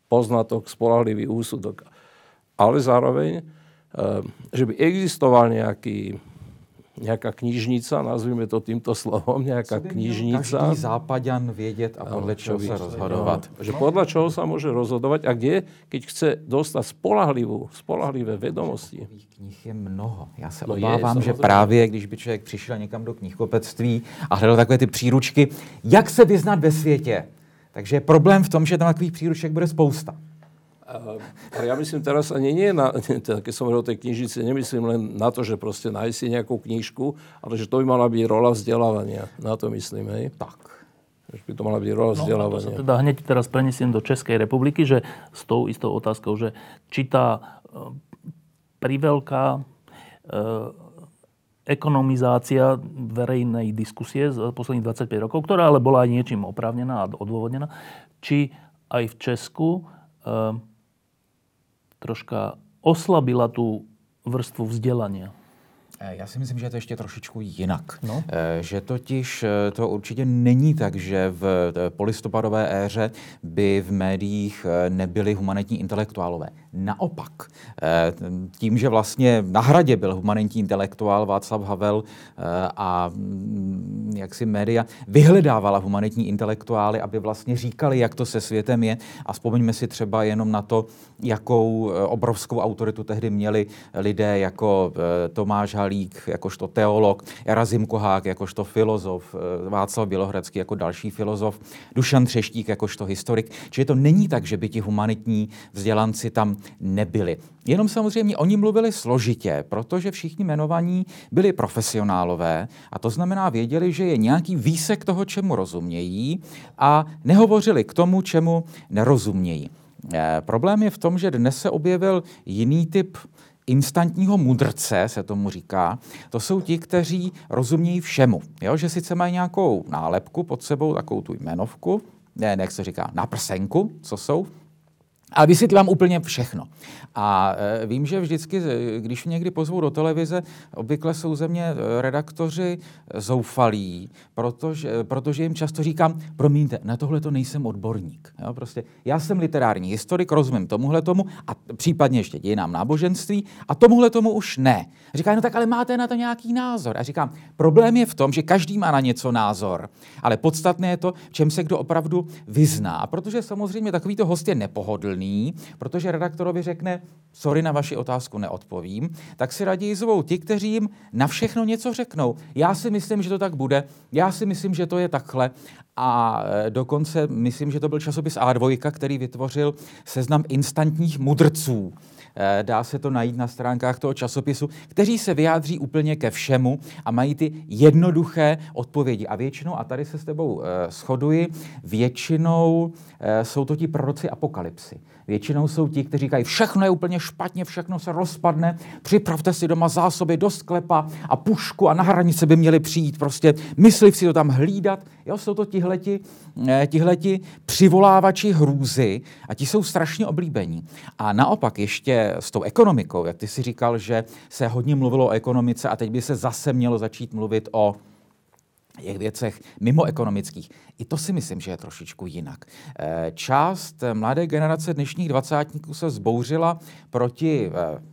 poznatok, spolahlivý úsudok. Ale zároveň, že by existoval nejaký nejaká knižnica, nazvime to týmto slovom, nejaká by knižnica. Každý zápaďan vědět a podle čeho by- se rozhodovat. No, že podľa čoho sa môže rozhodovať a kde, keď chce dostať spolahlivú, spolahlivé vedomosti. Knih je mnoho. Já se No je, obávám, že samozřejmě. právě když by člověk přišel někam do knihkupectví a hledal takové ty příručky, jak se vyznat ve světě, takže je problém v tom, že tam takových příruček bude spousta. Ale ja myslím teraz ani nie na, teda keď som hovoril o tej knižnici, nemyslím len na to, že proste nájsť si nejakú knižku, ale že to by mala byť rola vzdelávania. Na to myslím, hej. Tak. Že by to mala byť rola No, a to sa vzdelávania. teda hneď teraz prenesiem do Českej republiky, že s tou istou otázkou, že či tá e, priveľká e, ekonomizácia verejnej diskusie z posledných 25 rokov, ktorá ale bola aj niečím oprávnená a odôvodnená, či aj v Česku e, troška oslabila tú vrstvu vzdelania. Eh, Já si myslím, že je to ještě trošičku jinak. No. Eh, Že totiž eh, to určitě není tak, že v polistopadové éře by v médiích nebyli humanitní intelektuálové. Naopak, eh, tím, že vlastně na hradě byl humanitní intelektuál Václav Havel eh, a mm, jak si média vyhledávala humanitní intelektuály, aby vlastně říkali, jak to se světem je. A vzpomeňme si třeba jenom na to, jakou eh, obrovskou autoritu tehdy měli lidé jako Tomáš Halík, jakožto teolog, Jarazim Kohák, jakožto filozof, Václav Bělohradský jako další filozof, Dušan Třeštík jakožto historik. Čili to není tak, že by ti humanitní vzdělanci tam nebyli. Jenom samozřejmě oni mluvili složitě, protože všichni jmenovaní byli profesionálové a to znamená věděli, že je nějaký výsek toho, čemu rozumějí a nehovořili k tomu, čemu nerozumějí. Eh, Problém je v tom, že dnes se objevil jiný typ instantního mudrce, se tomu říká. To jsou ti, kteří rozumějí všemu. Jo? Že sice mají nějakou nálepku pod sebou, takovou tu jmenovku, ne, jak se říká, na prsenku, co jsou, a vysvětlí vám úplně všechno. A e, vím, že vždycky, e, když mě někdy pozvou do televize, obvykle jsou ze mě e, redaktoři zoufalí, protože, protože jim často říkám, promiňte, na tohle to nejsem odborník. Jo, prostě já jsem literární historik, rozumím tomuhle tomu a případně ještě dějinám náboženství a tomuhle tomu už ne. Říká, no tak ale máte na to nějaký názor. A říkám, problém je v tom, že každý má na něco názor, ale podstatné je to, v čem se kdo opravdu vyzná. A protože samozřejmě takovýto host je nepohodlný, protože redaktorovi řekne, sorry, na vaši otázku neodpovím, tak si raději zvou ti, kteří jim na všechno něco řeknou. Já si myslím, že to tak bude, já si myslím, že to je takhle. A e, dokonce myslím, že to byl časopis A2, který vytvořil seznam instantních mudrců. Eh, Dá se to najít na stránkách toho časopisu, kteří se vyjádří úplně ke všemu a mají ty jednoduché odpovědi. A většinou, a tady se s tebou eh, shoduji, většinou eh, jsou to ti proroci apokalypsy. Většinou jsou ti, kteří říkají, všechno je úplně špatně, všechno se rozpadne, připravte si doma zásoby do sklepa a pušku a na hranice by měli přijít, prostě myslivci to tam hlídat. Jo, jsou to tihleti, eh, tihleti přivolávači hrůzy a ti jsou strašně oblíbení. A naopak ještě s tou ekonomikou, jak ty si říkal, že se hodně mluvilo o ekonomice a teď by se zase mělo začít mluvit o těch věcech mimoekonomických. I to si myslím, že je trošičku jinak. Eh, Část mladé generace dnešních dvacátníků se zbouřila proti eh,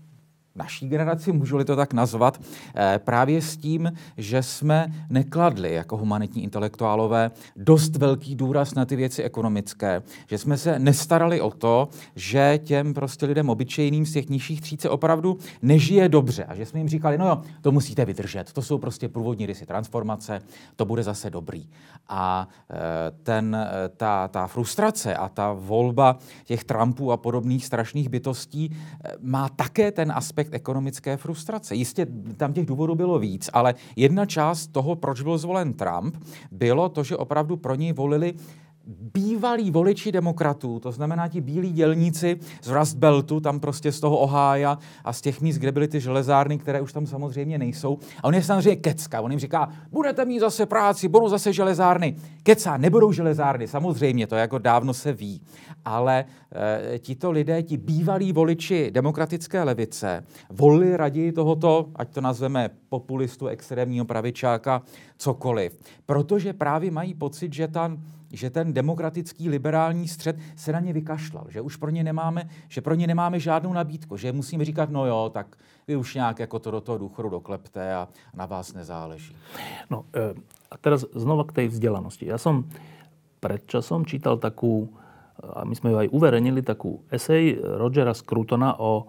naší generaci, můžu-li to tak nazvat, eh, právě s tím, že jsme nekladli jako humanitní intelektuálové dost velký důraz na ty věci ekonomické, že jsme se nestarali o to, že těm prostě lidem obyčejným z těch nižších tříd se opravdu nežije dobře a že jsme jim říkali, no jo, to musíte vydržet, to jsou prostě průvodní rysy transformace, to bude zase dobrý. A eh, ten, eh, ta, ta frustrace a ta volba těch Trumpů a podobných strašných bytostí má také ten aspekt ekonomické frustrace. Jistě tam těch důvodů bylo víc, ale jedna část toho, proč byl zvolen Trump, bylo to, že opravdu pro něj volili bývalí voliči demokratů, to znamená ti bílí dělníci z Rust Beltu, tam prostě z toho Ohája a z těch míst, kde byly ty železárny, které už tam samozřejmě nejsou. A on je samozřejmě kecka, on jim říká, budete mít zase práci, budou zase železárny. Kecá, nebudou železárny, samozřejmě, to jako dávno se ví. Ale e, tito lidé, ti bývalí voliči demokratické levice, volili raději tohoto, ať to nazveme populistu, extrémního pravičáka, cokoliv. Protože právě mají pocit, že ta že ten demokratický liberální střed se na ně vykašlal, že už pro ně nemáme, že pro ně nemáme žádnou nabídku, že musíme říkat, no jo, tak vy už nějak jako to do toho důchodu doklepte a na vás nezáleží. No e, a teraz znova k tej vzdelanosti. Ja som pred časom čítal takú, a my sme ju aj uverejnili, takú esej Rogera Scrutona o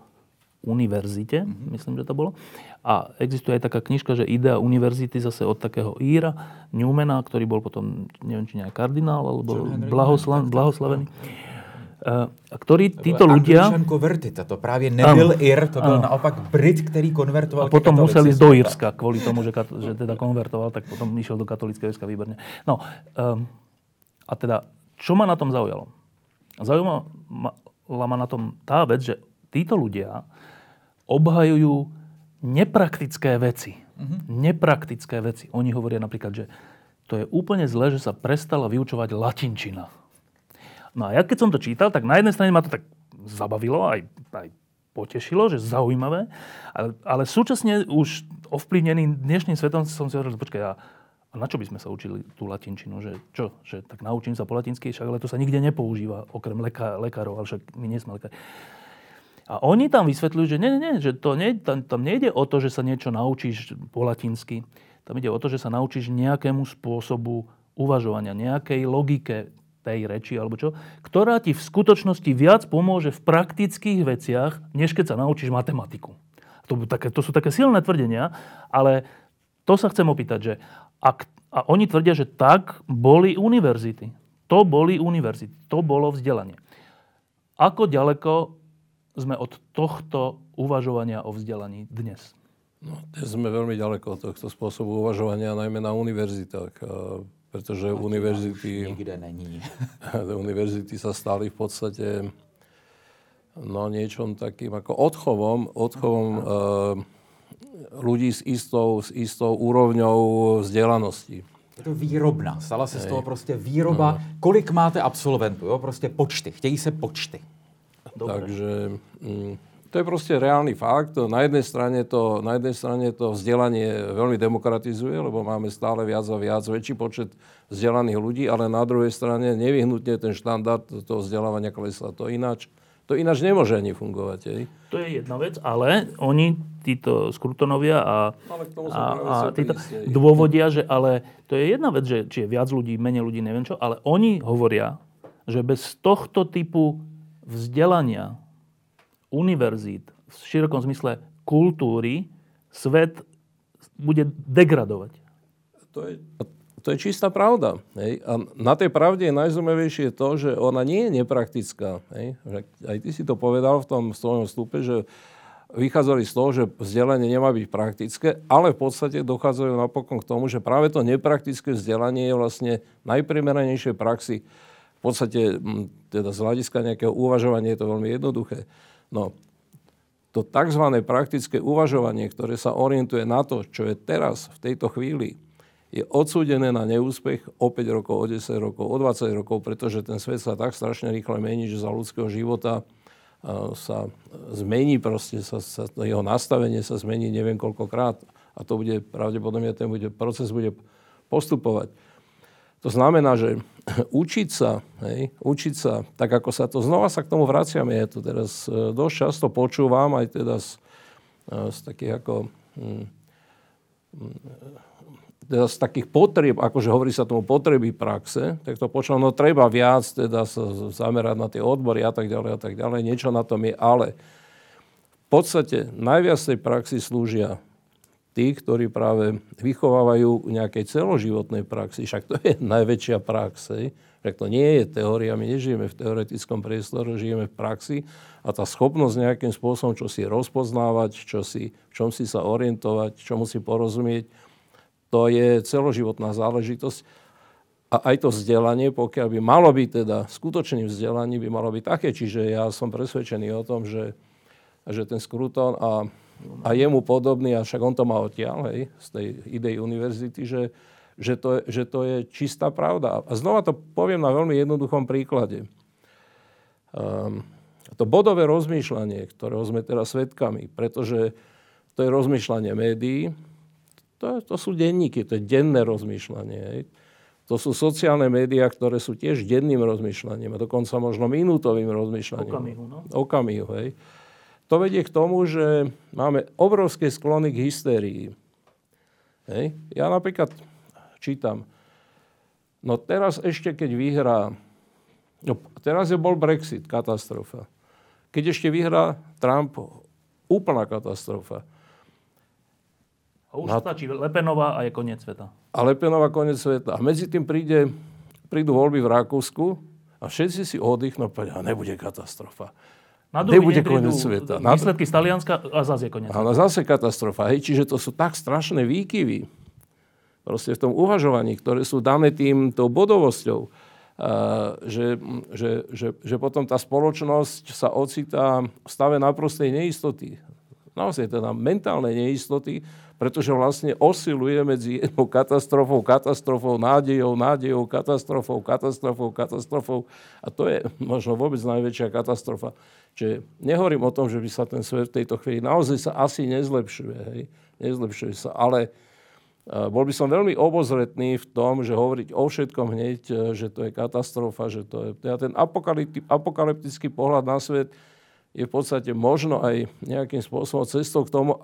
univerzite, mm-hmm. myslím, že to bolo. A existuje aj taká knižka, že Idea univerzity zase od takého Íra Newmana, ktorý bol potom, neviem, či nejak kardinál, alebo blahosla, blahoslavený. A ktorí títo ľudia... Convertita, to právě nebyl ano, Ir, to byl ano. naopak Brit, který konvertoval A potom musel ísť do Írska kvôli tomu, že, že teda konvertoval, tak potom išiel do katolického Írska výborne. No, um, a teda, čo ma na tom zaujalo? Zaujímala ma na tom tá vec, že títo ľudia obhajujú nepraktické veci. Mm-hmm. Nepraktické veci. Oni hovoria napríklad, že to je úplne zlé, že sa prestala vyučovať latinčina. No a ja keď som to čítal, tak na jednej strane ma to tak zabavilo, aj, aj potešilo, že zaujímavé, ale, ale súčasne už ovplyvnený dnešným svetom som si hovoril, počkaj, a, a na čo by sme sa učili tú latinčinu? Že čo? Že tak naučím sa po latinsky, však ale to sa nikde nepoužíva, okrem leká, lekárov, ale však my nie sme lekári. A oni tam vysvetľujú, že nie, nie, že to nie, tam, tam nejde o to, že sa niečo naučíš po latinsky. Tam ide o to, že sa naučíš nejakému spôsobu uvažovania, nejakej logike tej reči alebo čo, ktorá ti v skutočnosti viac pomôže v praktických veciach, než keď sa naučíš matematiku. To, také, to sú také silné tvrdenia, ale to sa chcem opýtať, že ak, a oni tvrdia, že tak boli univerzity. To boli univerzity. To bolo vzdelanie. Ako ďaleko sme od tohto uvažovania o vzdelaní dnes? No, dnes sme veľmi ďaleko od tohto spôsobu uvažovania, najmä na univerzitách pretože univerzity, nikde není. univerzity sa stali v podstate no, niečom takým ako odchovom, odchovom e, ľudí s istou, s istou úrovňou vzdelanosti. Je to výrobná. Stala se Hej. z toho prostě výroba. No. Kolik máte absolventů? Jo? Prostě počty. Chtějí se počty. Dobre. Takže... Mm, to je proste reálny fakt. Na jednej strane to, na jednej strane to vzdelanie veľmi demokratizuje, lebo máme stále viac a viac, väčší počet vzdelaných ľudí, ale na druhej strane nevyhnutne ten štandard toho vzdelávania klesá. To ináč, to ináč nemôže ani fungovať. Aj. To je jedna vec, ale oni, títo skrutonovia a, a, a títo dôvodia, že ale to je jedna vec, že či je viac ľudí, menej ľudí, neviem čo, ale oni hovoria, že bez tohto typu vzdelania univerzít, v širokom zmysle kultúry, svet bude degradovať. To je, to je čistá pravda. Hej? A na tej pravde je najzaujímavejšie to, že ona nie je nepraktická. Hej? Aj ty si to povedal v tom svojom vstupe, že vychádzali z toho, že vzdelanie nemá byť praktické, ale v podstate dochádzajú napokon k tomu, že práve to nepraktické vzdelanie je vlastne najprimeranejšie praxi. V podstate teda z hľadiska nejakého uvažovania je to veľmi jednoduché. No, to tzv. praktické uvažovanie, ktoré sa orientuje na to, čo je teraz, v tejto chvíli, je odsúdené na neúspech o 5 rokov, o 10 rokov, o 20 rokov, pretože ten svet sa tak strašne rýchle mení, že za ľudského života sa zmení proste, sa, sa, jeho nastavenie sa zmení neviem koľkokrát a to bude pravdepodobne ten bude, proces bude postupovať. To znamená, že učiť sa, hej, učiť sa, tak ako sa to, znova sa k tomu vraciame, ja to teraz e, dosť často počúvam, aj teda z, e, z takých ako, hm, teda z takých potrieb, akože hovorí sa tomu potreby praxe, tak to počúvam, no treba viac teda sa zamerať na tie odbory a tak ďalej a tak ďalej, niečo na tom je, ale v podstate najviac tej praxi slúžia tí, ktorí práve vychovávajú nejakej celoživotnej praxi. Však to je najväčšia prax. Však to nie je teória, my nežijeme v teoretickom priestore, žijeme v praxi a tá schopnosť nejakým spôsobom, čo si rozpoznávať, čo si, v čom si sa orientovať, čomu si porozumieť, to je celoživotná záležitosť. A aj to vzdelanie, pokiaľ by malo byť teda skutočným vzdelaním, by malo byť také. Čiže ja som presvedčený o tom, že, že ten Skruton a a jemu podobný, a však on to má odtiaľ, hej, z tej idei univerzity, že, že, to, že to je čistá pravda. A znova to poviem na veľmi jednoduchom príklade. Um, to bodové rozmýšľanie, ktorého sme teraz svedkami, pretože to je rozmýšľanie médií, to, to sú denníky, to je denné rozmýšľanie. Hej. To sú sociálne médiá, ktoré sú tiež denným rozmýšľaním a dokonca možno minútovým rozmýšľaním. Okamihu, no. Okamihu, hej. To vedie k tomu, že máme obrovské sklony k hystérii. Hej. Ja napríklad čítam, no teraz ešte keď vyhrá, no teraz je bol Brexit, katastrofa. Keď ešte vyhrá Trump, úplná katastrofa. A už Na... stačí Lepenová a je koniec sveta. A Lepenová koniec sveta. A medzi tým príde, prídu voľby v Rakúsku a všetci si oddychnú a nebude katastrofa. Na Nebude koniec sveta. Výsledky z Talianska a zase je koniec sveta. zase katastrofa. Hej, čiže to sú tak strašné výkyvy proste v tom uvažovaní, ktoré sú dané tým tou bodovosťou, že, že, že, že potom tá spoločnosť sa ocitá v stave naprostej neistoty. Naozaj teda mentálnej neistoty, pretože vlastne osiluje medzi jednou katastrofou, katastrofou, nádejou, nádejou, katastrofou, katastrofou, katastrofou. A to je možno vôbec najväčšia katastrofa. Čiže nehovorím o tom, že by sa ten svet v tejto chvíli naozaj sa asi nezlepšuje. Hej? Nezlepšuje sa. Ale bol by som veľmi obozretný v tom, že hovoriť o všetkom hneď, e, že to je katastrofa, že to je... Teda ten apokalyptický pohľad na svet je v podstate možno aj nejakým spôsobom cestou k tomu,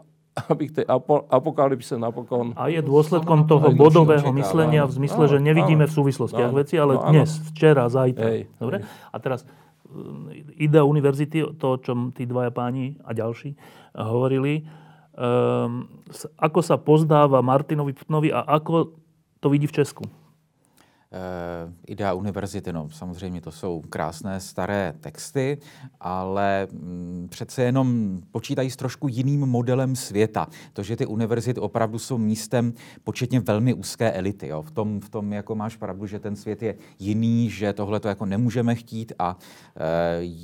aby k tej apokalypse napokon... A je dôsledkom toho bodového myslenia v zmysle, áno, že nevidíme áno, v súvislostiach áno, veci, ale no, dnes, včera, zajtra. Hej, Dobre? Hej. A teraz e, idea univerzity, to, o čom tí dvaja páni a ďalší hovorili, um, ako sa pozdáva Martinovi Putnovi a ako to vidí v Česku? Uh, idea univerzity, no samozřejmě to jsou krásné staré texty, ale mm, přece jenom počítají s trošku jiným modelem světa. To, že ty univerzity opravdu jsou místem početně velmi úzké elity. Jo. V, tom, v tom jako máš pravdu, že ten svět je jiný, že tohle to jako nemůžeme chtít a uh,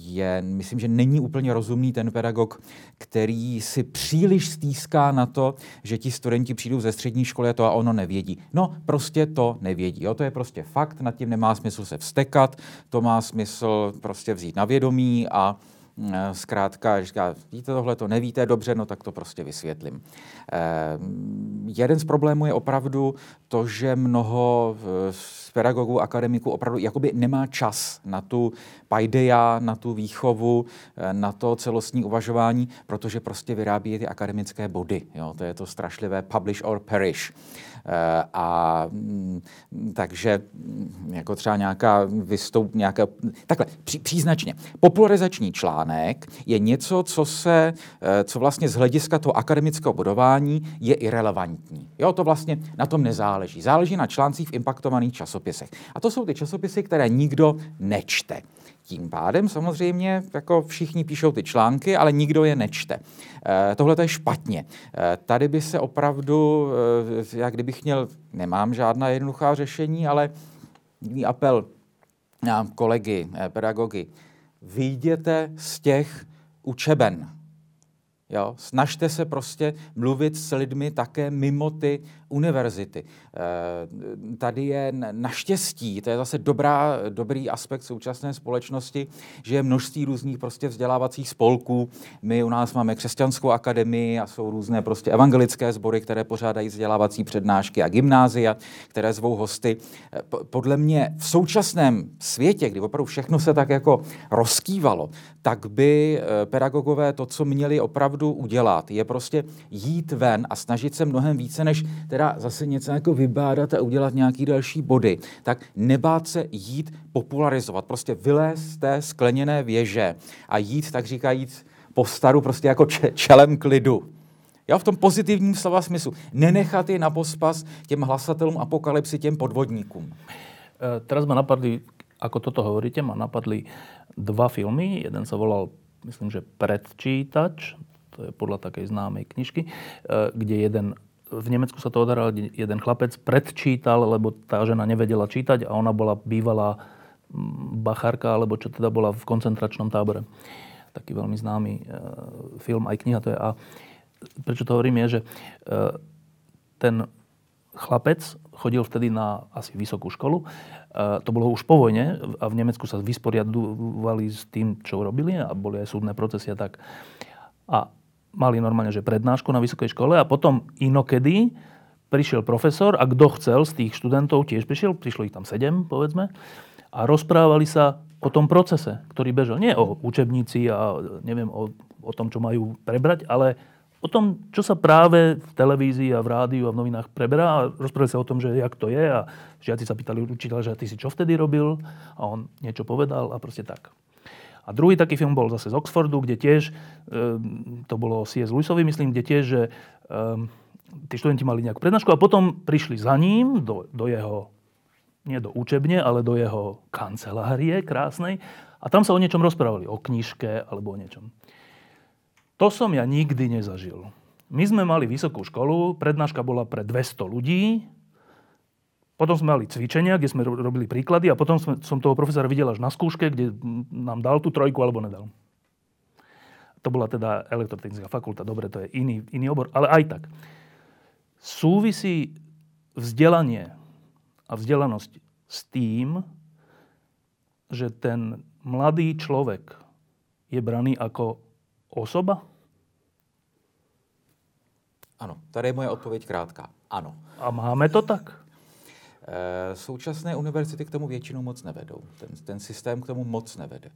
je, myslím, že není úplně rozumný ten pedagog, který si příliš stýská na to, že ti studenti přijdou ze střední školy a to a ono nevědí. No, prostě to nevědí. Jo. To je prostě prostě fakt, nad tím nemá smysl se vstekat, to má smysl prostě vzít na vědomí a e, zkrátka říká, víte tohle, to nevíte dobře, no tak to prostě vysvětlím. Eh, jeden z problémů je opravdu to, že mnoho z pedagogů, akademiků opravdu jakoby nemá čas na tu paideia, na tu výchovu, e, na to celostní uvažování, protože prostě vyrábí ty akademické body. Jo? To je to strašlivé publish or perish. Eh, a mm, takže mm, jako třeba nějaká vystoup, nějaká, takhle, pří, příznačně. Popularizační článek je něco, co se, eh, co vlastně z hlediska toho akademického budování je irrelevantní. Jo, to vlastně na tom nezáleží. Záleží na článcích v impaktovaných časopisech. A to jsou ty časopisy, které nikdo nečte. Tím pádem samozřejmě jako všichni píšou ty články, ale nikdo je nečte. E, Tohle je špatně. E, tady by se opravdu, e, já kdybych měl, nemám žádná jednoduchá řešení, ale apel na kolegy, pedagogy, vyjděte z těch učeben. Jo? Snažte se prostě mluvit s lidmi také mimo ty univerzity. Eh, tady je naštěstí, to je zase dobrá, dobrý aspekt současné společnosti, že je množství různých prostě vzdělávacích spolků. My u nás máme křesťanskou akademii a jsou různé prostě evangelické sbory, které pořádají vzdělávací přednášky a gymnázia, které zvou hosty. Eh, podle mě v současném světě, kdy opravdu všechno se tak jako rozkývalo, tak by eh, pedagogové to, co měli opravdu udělat, je prostě jít ven a snažit se mnohem více, než teda teda zase něco jako vybádat a udělat nějaký další body, tak nebát se jít popularizovat, prostě vylézt z té skleněné věže a jít, tak říkajíc, po staru prostě jako čelem klidu. Jo, v tom pozitivním slova smyslu. Nenechat je na pospas těm hlasatelům apokalypsy, těm podvodníkům. E, teraz ma napadli, ako toto hovoríte, ma napadli dva filmy. Jeden sa volal, myslím, že Predčítač, to je podľa takej známej knižky, e, kde jeden v Nemecku sa to odaralo, jeden chlapec predčítal, lebo tá žena nevedela čítať a ona bola bývalá mm, bachárka, alebo čo teda bola v koncentračnom tábore. Taký veľmi známy e, film, aj kniha to je. A prečo to hovorím je, že e, ten chlapec chodil vtedy na asi vysokú školu. E, to bolo už po vojne a v Nemecku sa vysporiadovali s tým, čo robili a boli aj súdne procesy a tak. A mali normálne, že prednášku na vysokej škole a potom inokedy prišiel profesor a kto chcel z tých študentov tiež prišiel, prišlo ich tam sedem, povedzme, a rozprávali sa o tom procese, ktorý bežal. Nie o učebnici a neviem o, o tom, čo majú prebrať, ale o tom, čo sa práve v televízii a v rádiu a v novinách preberá a rozprávali sa o tom, že jak to je a žiaci sa pýtali učiteľa, že ty si čo vtedy robil a on niečo povedal a proste tak. A druhý taký film bol zase z Oxfordu, kde tiež, ehm, to bolo C.S. Lewisovi, myslím, kde tiež, že um, tí študenti mali nejakú prednášku a potom prišli za ním do, do jeho, nie do učebne, ale do jeho kancelárie krásnej a tam sa o niečom rozprávali, o knižke alebo o niečom. To som ja nikdy nezažil. My sme mali vysokú školu, prednáška bola pre 200 ľudí, potom sme mali cvičenia, kde sme robili príklady a potom som toho profesora videl až na skúške, kde nám dal tú trojku alebo nedal. To bola teda elektrotechnická fakulta, dobre, to je iný, iný obor, ale aj tak. Súvisí vzdelanie a vzdelanosť s tým, že ten mladý človek je braný ako osoba? Ano, tady je moje odpověď krátká. Ano. A máme to tak? Eh, současné univerzity k tomu většinou moc nevedou. Ten, ten systém k tomu moc nevede.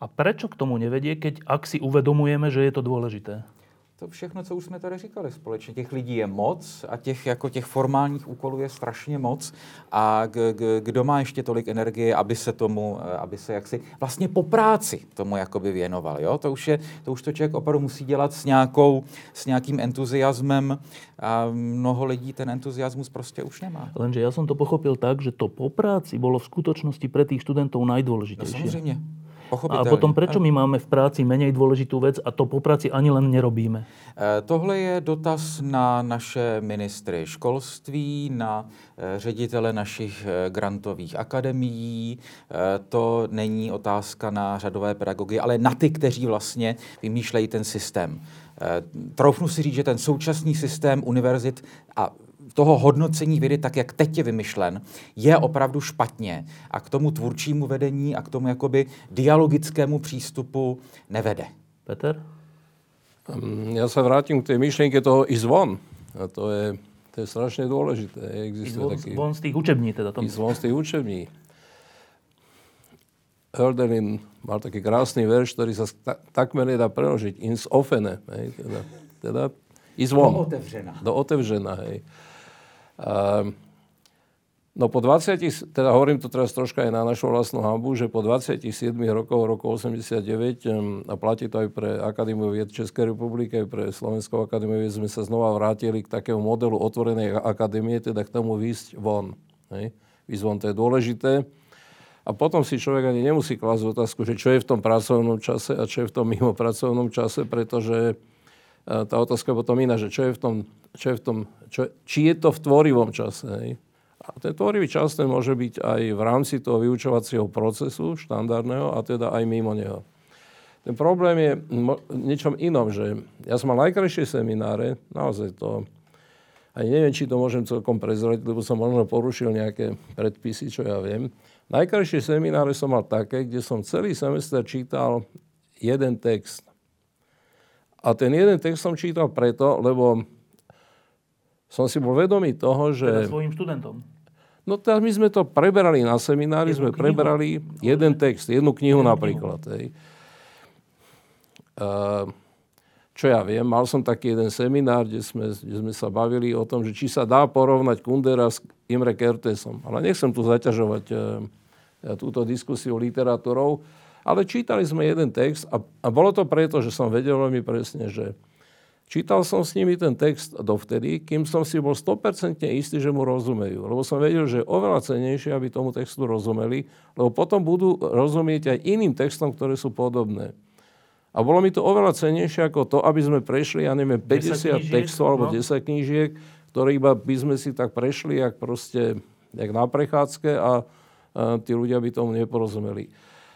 A prečo k tomu nevedie, keď ak si uvedomujeme, že je to dôležité? To všechno, co už jsme tady říkali společně. Těch lidí je moc a těch, jako těch formálních úkolů je strašně moc. A k, k, kdo má ještě tolik energie, aby se tomu, eh, aby se jaksi vlastně po práci tomu jakoby věnoval. Jo? To, už je, to už to člověk opravdu musí dělat s, nějakou, s nějakým entuziasmem a mnoho lidí ten entuziasmus prostě už nemá. Lenže ja som to pochopil tak, že to po práci bolo v skutočnosti pre tých študentov najdôležitejšie. No, samozřejmě. A potom prečo my máme v práci menej dôležitú vec a to po práci ani len nerobíme? Eh, tohle je dotaz na naše ministry školství, na eh, ředitele našich eh, grantových akademií. To není otázka na řadové pedagogy, ale na ty, kteří vlastně vymýšlejí ten systém. Troufnu si říct, že ten současný systém univerzit a toho hodnocení vědy, tak jak teď je vymyšlen, je opravdu špatně a k tomu tvůrčímu vedení a k tomu jakoby dialogickému přístupu nevede. Peter? Ja sa vrátim k tej myšlienke toho ísť von. A to je, to je strašne dôležité. Existuje ísť taký, von z tých učební teda. Tom... Ísť von z tých učební. Hölderlin mal taký krásny verš, ktorý sa ta, takmer nedá preložiť. Ins offene. Hej, teda, teda ísť von. Do otevřena. Do otevřena, hej. Ehm, no po 20, teda hovorím to teraz troška aj na našu vlastnú hambu, že po 27 rokov, roku 89, ehm, a platí to aj pre Akadémiu vied Českej republiky, aj pre Slovenskou akadémiu vied, sme sa znova vrátili k takému modelu otvorenej akadémie, teda k tomu výsť von. Hej. Výsť von, to je dôležité. A potom si človek ani nemusí klásť otázku, že čo je v tom pracovnom čase a čo je v tom mimo pracovnom čase, pretože tá otázka je potom iná, že čo je v tom čo je v tom, čo, či je to v tvorivom čase. Hej. A ten tvorivý čas ten môže byť aj v rámci toho vyučovacieho procesu štandardného a teda aj mimo neho. Ten problém je v niečom inom, že ja som mal najkrajšie semináre, naozaj to, aj neviem, či to môžem celkom prezrať, lebo som možno porušil nejaké predpisy, čo ja viem. Najkrajšie semináre som mal také, kde som celý semester čítal jeden text. A ten jeden text som čítal preto, lebo som si bol vedomý toho, že... Teda svojim študentom. No teraz my sme to preberali na seminári, jednu sme knihu. preberali jeden text, jednu knihu jednu napríklad. Knihu. Hej. Uh, čo ja viem, mal som taký jeden seminár, kde sme, kde sme sa bavili o tom, že či sa dá porovnať Kundera s Imre Kertésom. Ale nechcem tu zaťažovať uh, túto diskusiu literátorov, ale čítali sme jeden text a, a bolo to preto, že som vedel veľmi presne, že Čítal som s nimi ten text dovtedy, kým som si bol 100% istý, že mu rozumejú. Lebo som vedel, že je oveľa cenejšie, aby tomu textu rozumeli, lebo potom budú rozumieť aj iným textom, ktoré sú podobné. A bolo mi to oveľa cenejšie ako to, aby sme prešli, ja neviem, 50 textov alebo no. 10 knížiek, ktoré iba by sme si tak prešli, jak proste, jak na prechádzke a, a tí ľudia by tomu neporozumeli.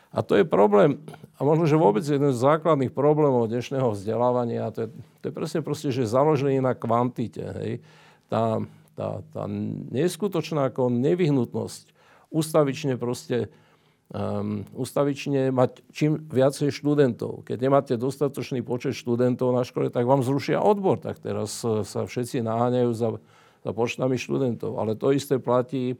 A to je problém, a možno, že vôbec jeden z základných problémov dnešného vzdelávania, to je, to je presne proste, že založený na kvantite. Hej. Tá, tá, tá neskutočná ako nevyhnutnosť ustavične proste um, ustavične mať čím viacej študentov. Keď nemáte dostatočný počet študentov na škole, tak vám zrušia odbor. Tak teraz sa všetci naháňajú za, za počtami študentov. Ale to isté platí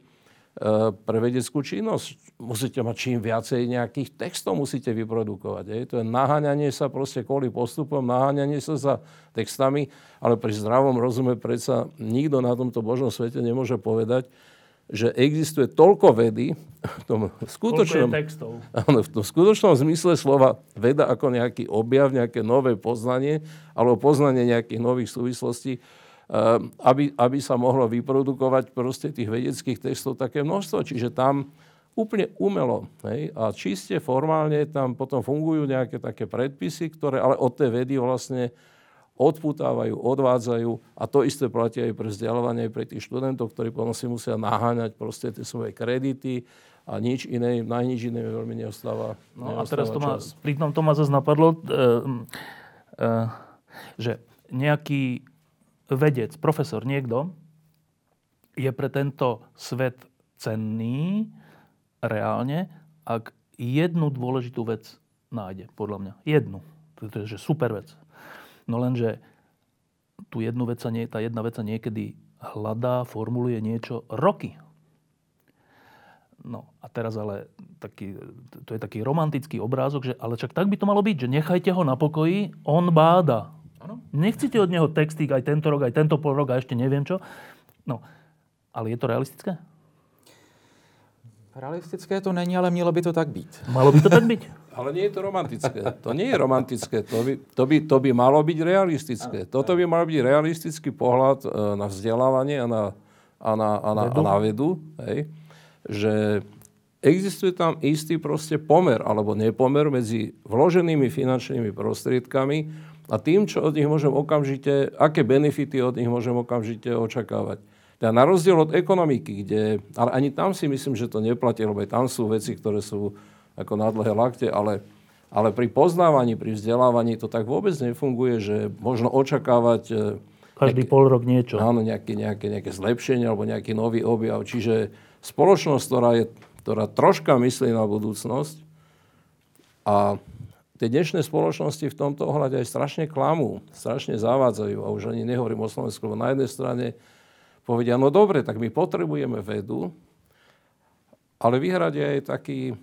pre vedeckú činnosť. Musíte mať čím viacej nejakých textov musíte vyprodukovať. Je. To je naháňanie sa proste kvôli postupom, naháňanie sa za textami, ale pri zdravom rozume predsa nikto na tomto božom svete nemôže povedať, že existuje toľko vedy, v tom skutočnom, áno, v tom skutočnom zmysle slova veda ako nejaký objav, nejaké nové poznanie alebo poznanie nejakých nových súvislostí, eh, aby, aby sa mohlo vyprodukovať proste tých vedeckých textov také množstvo. Čiže tam úplne umelo hej, a čiste formálne tam potom fungujú nejaké také predpisy, ktoré ale od tej vedy vlastne odputávajú, odvádzajú a to isté platí aj pre vzdelávanie, pre tých študentov, ktorí potom si musia naháňať proste tie svoje kredity a nič iné, na nič iné veľmi neostáva. No a teraz to ma, pri tom to ma zase napadlo, e, e, že nejaký vedec, profesor, niekto je pre tento svet cenný reálne, ak jednu dôležitú vec nájde, podľa mňa. Jednu. To je že super vec. No lenže tu jednu vec sa nie, tá jedna vec sa niekedy hľadá, formuluje niečo roky. No a teraz ale taký, to je taký romantický obrázok, že ale čak tak by to malo byť, že nechajte ho na pokoji, on báda. Ano? Nechcete od neho textík aj tento rok, aj tento pol rok a ešte neviem čo. No, ale je to realistické? Realistické to není, ale mělo by to tak být. Malo by to tak být. ale nie je to romantické. To nie je romantické. To by, to by, to by malo byť realistické. Toto by mal byť realistický pohľad e, na vzdelávanie a na, a na, a na, vedu. A na vedu. Hej. Že existuje tam istý proste pomer alebo nepomer medzi vloženými finančnými prostriedkami a tým, čo od nich môžem okamžite, aké benefity od nich môžem okamžite očakávať. Teda na rozdiel od ekonomiky, kde, ale ani tam si myslím, že to neplatí, lebo aj tam sú veci, ktoré sú ako na dlhé lakte, ale, ale pri poznávaní, pri vzdelávaní to tak vôbec nefunguje, že možno očakávať... E, Každý nejaké, pol rok niečo. Áno, nejaké, nejaké, nejaké zlepšenie alebo nejaký nový objav. Čiže spoločnosť, ktorá, je, ktorá troška myslí na budúcnosť a tie dnešné spoločnosti v tomto ohľade aj strašne klamú, strašne zavádzajú a už ani nehovorím o Slovensku, lebo na jednej strane povedia, no dobre, tak my potrebujeme vedu, ale vyhradia aj taký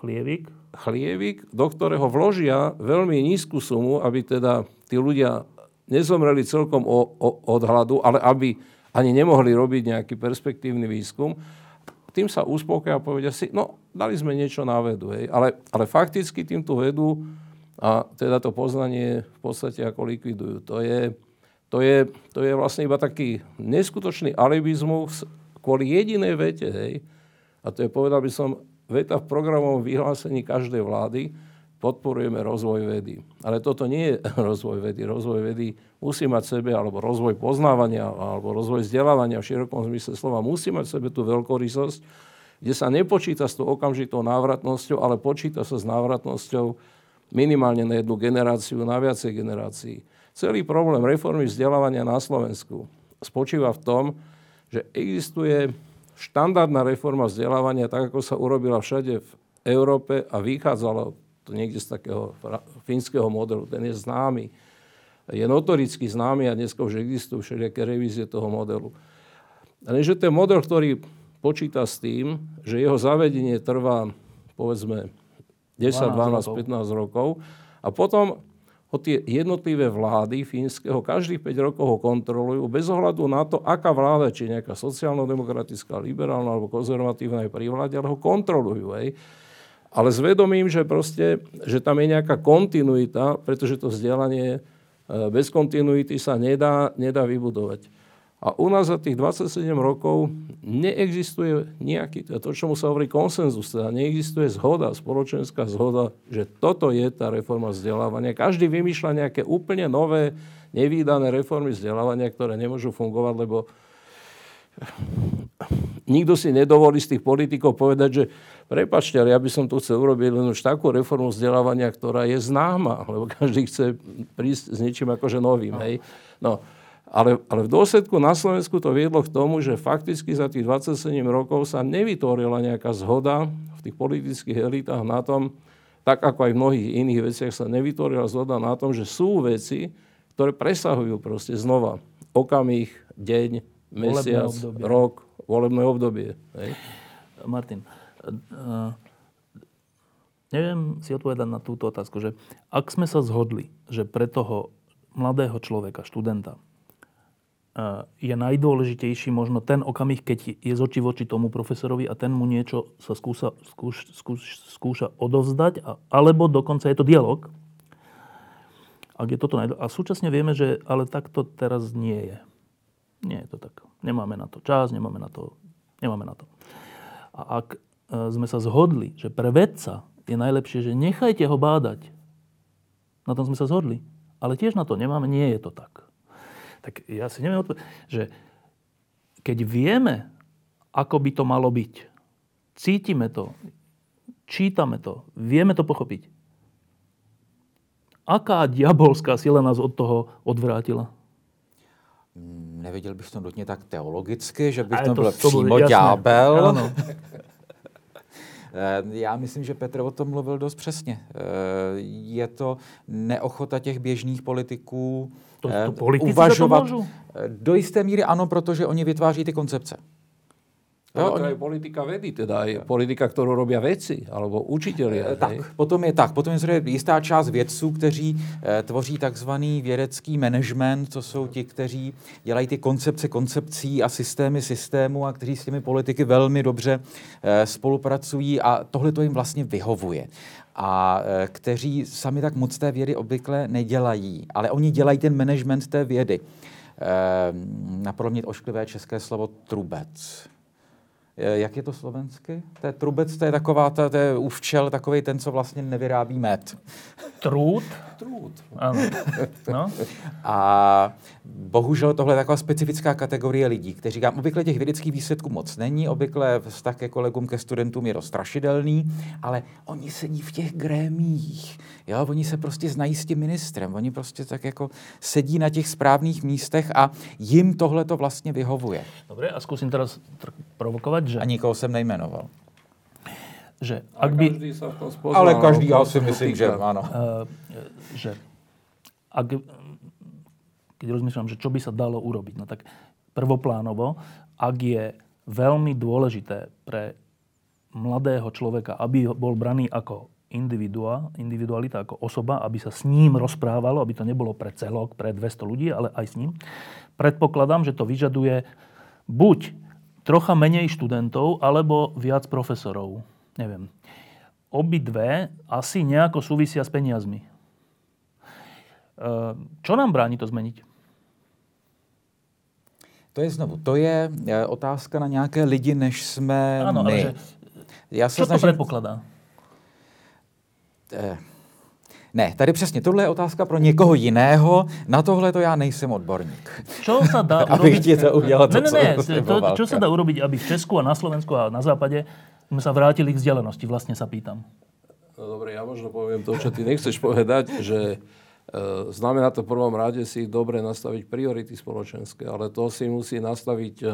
chlievik. chlievik, do ktorého vložia veľmi nízku sumu, aby teda tí ľudia nezomreli celkom o, o, od hladu, ale aby ani nemohli robiť nejaký perspektívny výskum. Tým sa uspokoja a povedia si, no dali sme niečo na vedu, hej. Ale, ale fakticky týmto vedu a teda to poznanie v podstate ako likvidujú. To je, to je, to je vlastne iba taký neskutočný alibizmus kvôli jedinej vete, hej. A to je, povedal by som, veta v programovom vyhlásení každej vlády, podporujeme rozvoj vedy. Ale toto nie je rozvoj vedy. Rozvoj vedy musí mať sebe, alebo rozvoj poznávania, alebo rozvoj vzdelávania v širokom zmysle slova, musí mať sebe tú veľkorysosť, kde sa nepočíta s tou okamžitou návratnosťou, ale počíta sa s návratnosťou minimálne na jednu generáciu, na viacej generácií. Celý problém reformy vzdelávania na Slovensku spočíva v tom, že existuje štandardná reforma vzdelávania, tak ako sa urobila všade v Európe a vychádzalo to niekde z takého fínskeho modelu. Ten je známy. Je notoricky známy a dnes už existujú všelijaké revízie toho modelu. Lenže ten model, ktorý počíta s tým, že jeho zavedenie trvá povedzme 10, 12, 15 rokov a potom ho tie jednotlivé vlády fínskeho každých 5 rokov ho kontrolujú bez ohľadu na to, aká vláda, či nejaká sociálno-demokratická, liberálna alebo konzervatívna je pri vláde, ale ho kontrolujú. Hej. Ale s vedomím, že, proste, že tam je nejaká kontinuita, pretože to vzdelanie bez kontinuity sa nedá, nedá vybudovať. A u nás za tých 27 rokov neexistuje nejaký, to, čomu sa hovorí konsenzus, teda neexistuje zhoda, spoločenská zhoda, že toto je tá reforma vzdelávania. Každý vymýšľa nejaké úplne nové, nevýdané reformy vzdelávania, ktoré nemôžu fungovať, lebo nikto si nedovolí z tých politikov povedať, že prepačte, ale ja by som tu chcel urobiť len už takú reformu vzdelávania, ktorá je známa, lebo každý chce prísť s niečím akože novým. Hej. No, ale, ale v dôsledku na Slovensku to viedlo k tomu, že fakticky za tých 27 rokov sa nevytvorila nejaká zhoda v tých politických elitách na tom, tak ako aj v mnohých iných veciach sa nevytvorila zhoda na tom, že sú veci, ktoré presahujú proste znova okamih, deň, mesiac, rok, volebné obdobie. Hej? Martin, uh, neviem si odpovedať na túto otázku, že ak sme sa zhodli, že pre toho mladého človeka, študenta, je najdôležitejší možno ten okamih, keď je z oči voči tomu profesorovi a ten mu niečo sa skúsa, skúš, skúš, skúša odovzdať, a, alebo dokonca je to dialog. Ak je toto najdô... A súčasne vieme, že ale takto teraz nie je. Nie je to tak. Nemáme na to čas, nemáme na to... Nemáme na to. A ak e, sme sa zhodli, že pre vedca je najlepšie, že nechajte ho bádať. Na tom sme sa zhodli. Ale tiež na to nemáme, nie je to tak. Tak ja si neviem odpovedať, že keď vieme, ako by to malo byť, cítime to, čítame to, vieme to pochopiť, aká diabolská sila nás od toho odvrátila? Hmm, neviděl bych to nutně tak teologicky, že bych to byl přímo ďábel. Ano. Eh, já myslím, že Petr o tom mluvil dost přesně. Eh, je to neochota těch běžných politiků to, to uvažovat. To do jisté míry ano, protože oni vytváří ty koncepce. Jo, to je politika vedy, teda je politika, kterou robí věci, alebo učitelia. E, tak, potom je tak. Potom je jistá část vědců, kteří e, tvoří takzvaný vědecký management, to jsou ti, kteří dělají ty koncepce koncepcí a systémy systému a kteří s těmi politiky velmi dobře e, spolupracují a tohle to jim vlastně vyhovuje a kteří sami tak moc té vědy obvykle nedělají, ale oni dělají ten management té vědy. E, mě ošklivé české slovo trubec. Eh, jak je to slovensky? To je trubec, to je taková, to, to je u včel takový ten, co vlastně nevyrábí med. Trud? Trud. Ano. No. A bohužel tohle je taková specifická kategorie lidí, kteří říkám, obvykle těch vědeckých výsledků moc není, obvykle vztah ke kolegům, ke studentům je rozstrašidelný, ale oni sedí v těch grémích, jo, oni se prostě znají s tím ministrem, oni prostě tak jako sedí na těch správných místech a jim tohle to vlastně vyhovuje. Dobre, a zkusím teraz provokovat, že... A nikoho jsem nejmenoval. Že ak by... Každý sa v tom spoznal, Ale každý, ja si myslím, že áno. Uh, že ak, keď rozmýšľam, že čo by sa dalo urobiť, no tak prvoplánovo, ak je veľmi dôležité pre mladého človeka, aby bol braný ako individua, individualita, ako osoba, aby sa s ním rozprávalo, aby to nebolo pre celok, pre 200 ľudí, ale aj s ním. Predpokladám, že to vyžaduje buď trocha menej študentov, alebo viac profesorov. Neviem. Obidve asi nejako súvisia s peniazmi. E, čo nám bráni to zmeniť? To je znovu, to je e, otázka na nějaké lidi, než jsme ano, my. Ale že, Já se čo snažím... to předpokládá? Eh, ne, tady přesně, tohle je otázka pro někoho jiného, na tohle to já nejsem odborník. Čo sa dá urobiť... Ti to udělal to, ne, ne, ne, to, čo sa dá urobiť, aby v Česku a na Slovensku a na západe sme sa vrátili k vzdialenosti, vlastne sa pýtam. No dobre, ja možno poviem to, čo ty nechceš povedať, že e, znamená to v prvom rade si dobre nastaviť priority spoločenské, ale to si musí nastaviť e,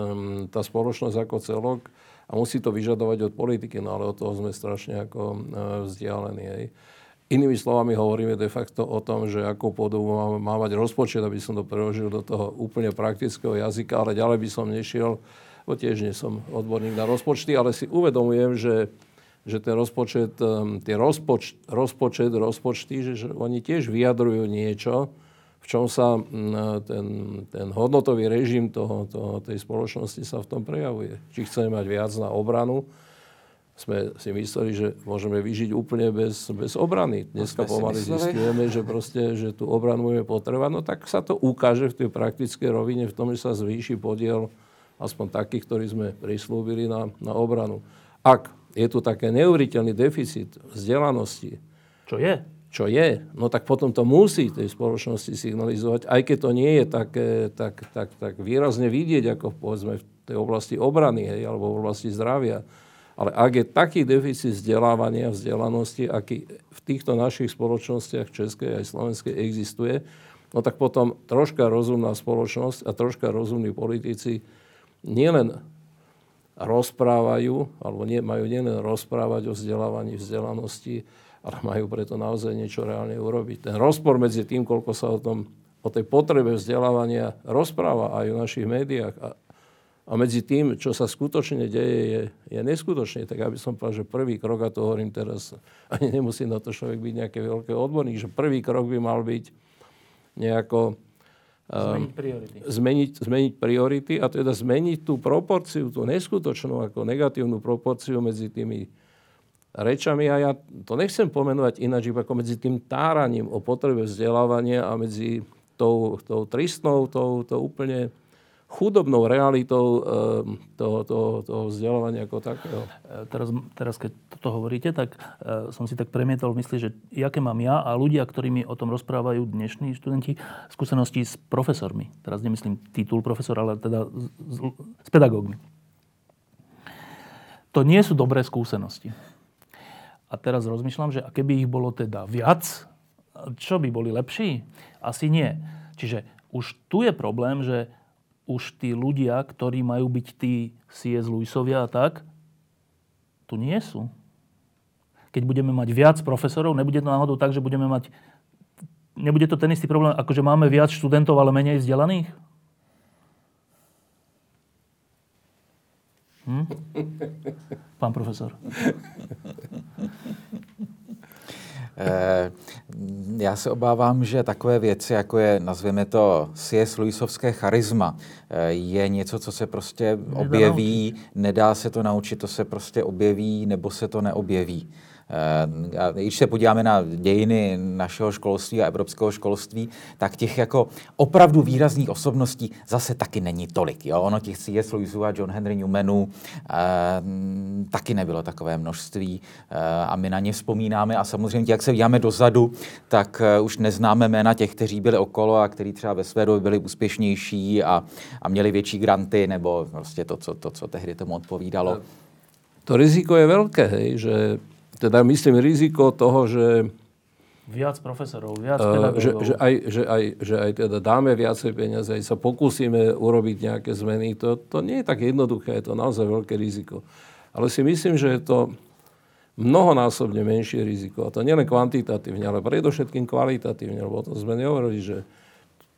tá spoločnosť ako celok a musí to vyžadovať od politiky, no ale od toho sme strašne ako e, vzdialení. Hej. Inými slovami hovoríme de facto o tom, že akú podobu má, má mať rozpočet, aby som to preložil do toho úplne praktického jazyka, ale ďalej by som nešiel, bo tiež nie som odborník na rozpočty, ale si uvedomujem, že, že ten rozpočet, um, tie rozpoč, rozpočet, rozpočty, že, že oni tiež vyjadrujú niečo, v čom sa ten, ten hodnotový režim toho, toho, tej spoločnosti sa v tom prejavuje. Či chceme mať viac na obranu, sme si mysleli, že môžeme vyžiť úplne bez, bez obrany. Dneska pomaly zistujeme, že, proste, že tú obranu budeme potrebovať. No tak sa to ukáže v tej praktickej rovine v tom, že sa zvýši podiel aspoň takých, ktorí sme prislúbili na, na obranu. Ak je tu také neuveriteľný deficit vzdelanosti, čo je? Čo je, no tak potom to musí tej spoločnosti signalizovať, aj keď to nie je také, tak, tak, tak výrazne vidieť, ako povedzme v tej oblasti obrany, hej, alebo v oblasti zdravia ale ak je taký deficit vzdelávania, vzdelanosti, aký v týchto našich spoločnostiach, českej aj slovenskej, existuje, no tak potom troška rozumná spoločnosť a troška rozumní politici nielen rozprávajú, alebo nie, majú nielen rozprávať o vzdelávaní, vzdelanosti, ale majú preto naozaj niečo reálne urobiť. Ten rozpor medzi tým, koľko sa o, tom, o tej potrebe vzdelávania rozpráva aj v našich médiách a, a medzi tým, čo sa skutočne deje, je, je neskutočne. Tak aby som povedal, že prvý krok, a to hovorím teraz, ani nemusí na to človek byť nejaký veľký odborník, že prvý krok by mal byť nejako Zmeniť priority. Zmeniť, zmeniť priority a teda zmeniť tú proporciu, tú neskutočnú ako negatívnu proporciu medzi tými rečami a ja to nechcem pomenovať ináč, ako medzi tým táraním o potrebe vzdelávania a medzi tou, tou tristnou, tou, tou úplne chudobnou realitou ehm, toho, toho, toho vzdelávania ako takého. E, teraz, teraz keď toto hovoríte, tak uh, som si tak premietol v mysli, že aké mám ja a ľudia, ktorí o tom rozprávajú dnešní študenti, skúsenosti s profesormi. Teraz nemyslím titul profesor, ale teda s, s pedagógmi. To nie sú dobré skúsenosti. A teraz rozmýšľam, že a keby ich bolo teda viac, čo by boli lepší? Asi nie. Čiže už tu je problém, že už tí ľudia, ktorí majú byť tí C.S. Lewisovia a tak, tu nie sú. Keď budeme mať viac profesorov, nebude to náhodou tak, že budeme mať... Nebude to ten istý problém, ako že máme viac študentov, ale menej vzdelaných? Hm? Pán profesor. Eh, já se obávám, že takové věci, jako je, nazvěme to, C.S. Lewisovské charisma, eh, je něco, co se prostě objeví, nedá se to naučit, to se prostě objeví, nebo se to neobjeví. Eh, když se podíváme na dějiny našeho školství a evropského školství, tak těch jako opravdu výrazných osobností zase taky není tolik. Jo? Ono těch C.S. Lewisů a John Henry Newmanů eh, taky nebylo takové množství eh, a my na ně vzpomínáme a samozřejmě, jak se díváme dozadu, tak eh, už neznáme jména těch, kteří byli okolo a kteří třeba ve své době byli úspěšnější a, a měli větší granty nebo prostě to, co, to, co tehdy tomu odpovídalo. To riziko je veľké, hej, že teda myslím riziko toho, že Viac profesorov, viac pedagógov. Že, že, aj, že, aj, že aj teda dáme viacej peniaze, aj sa pokúsime urobiť nejaké zmeny, to, to nie je tak jednoduché, je to naozaj veľké riziko. Ale si myslím, že je to mnohonásobne menšie riziko. A to nielen kvantitatívne, ale predovšetkým kvalitatívne, lebo o tom sme nehovorili, že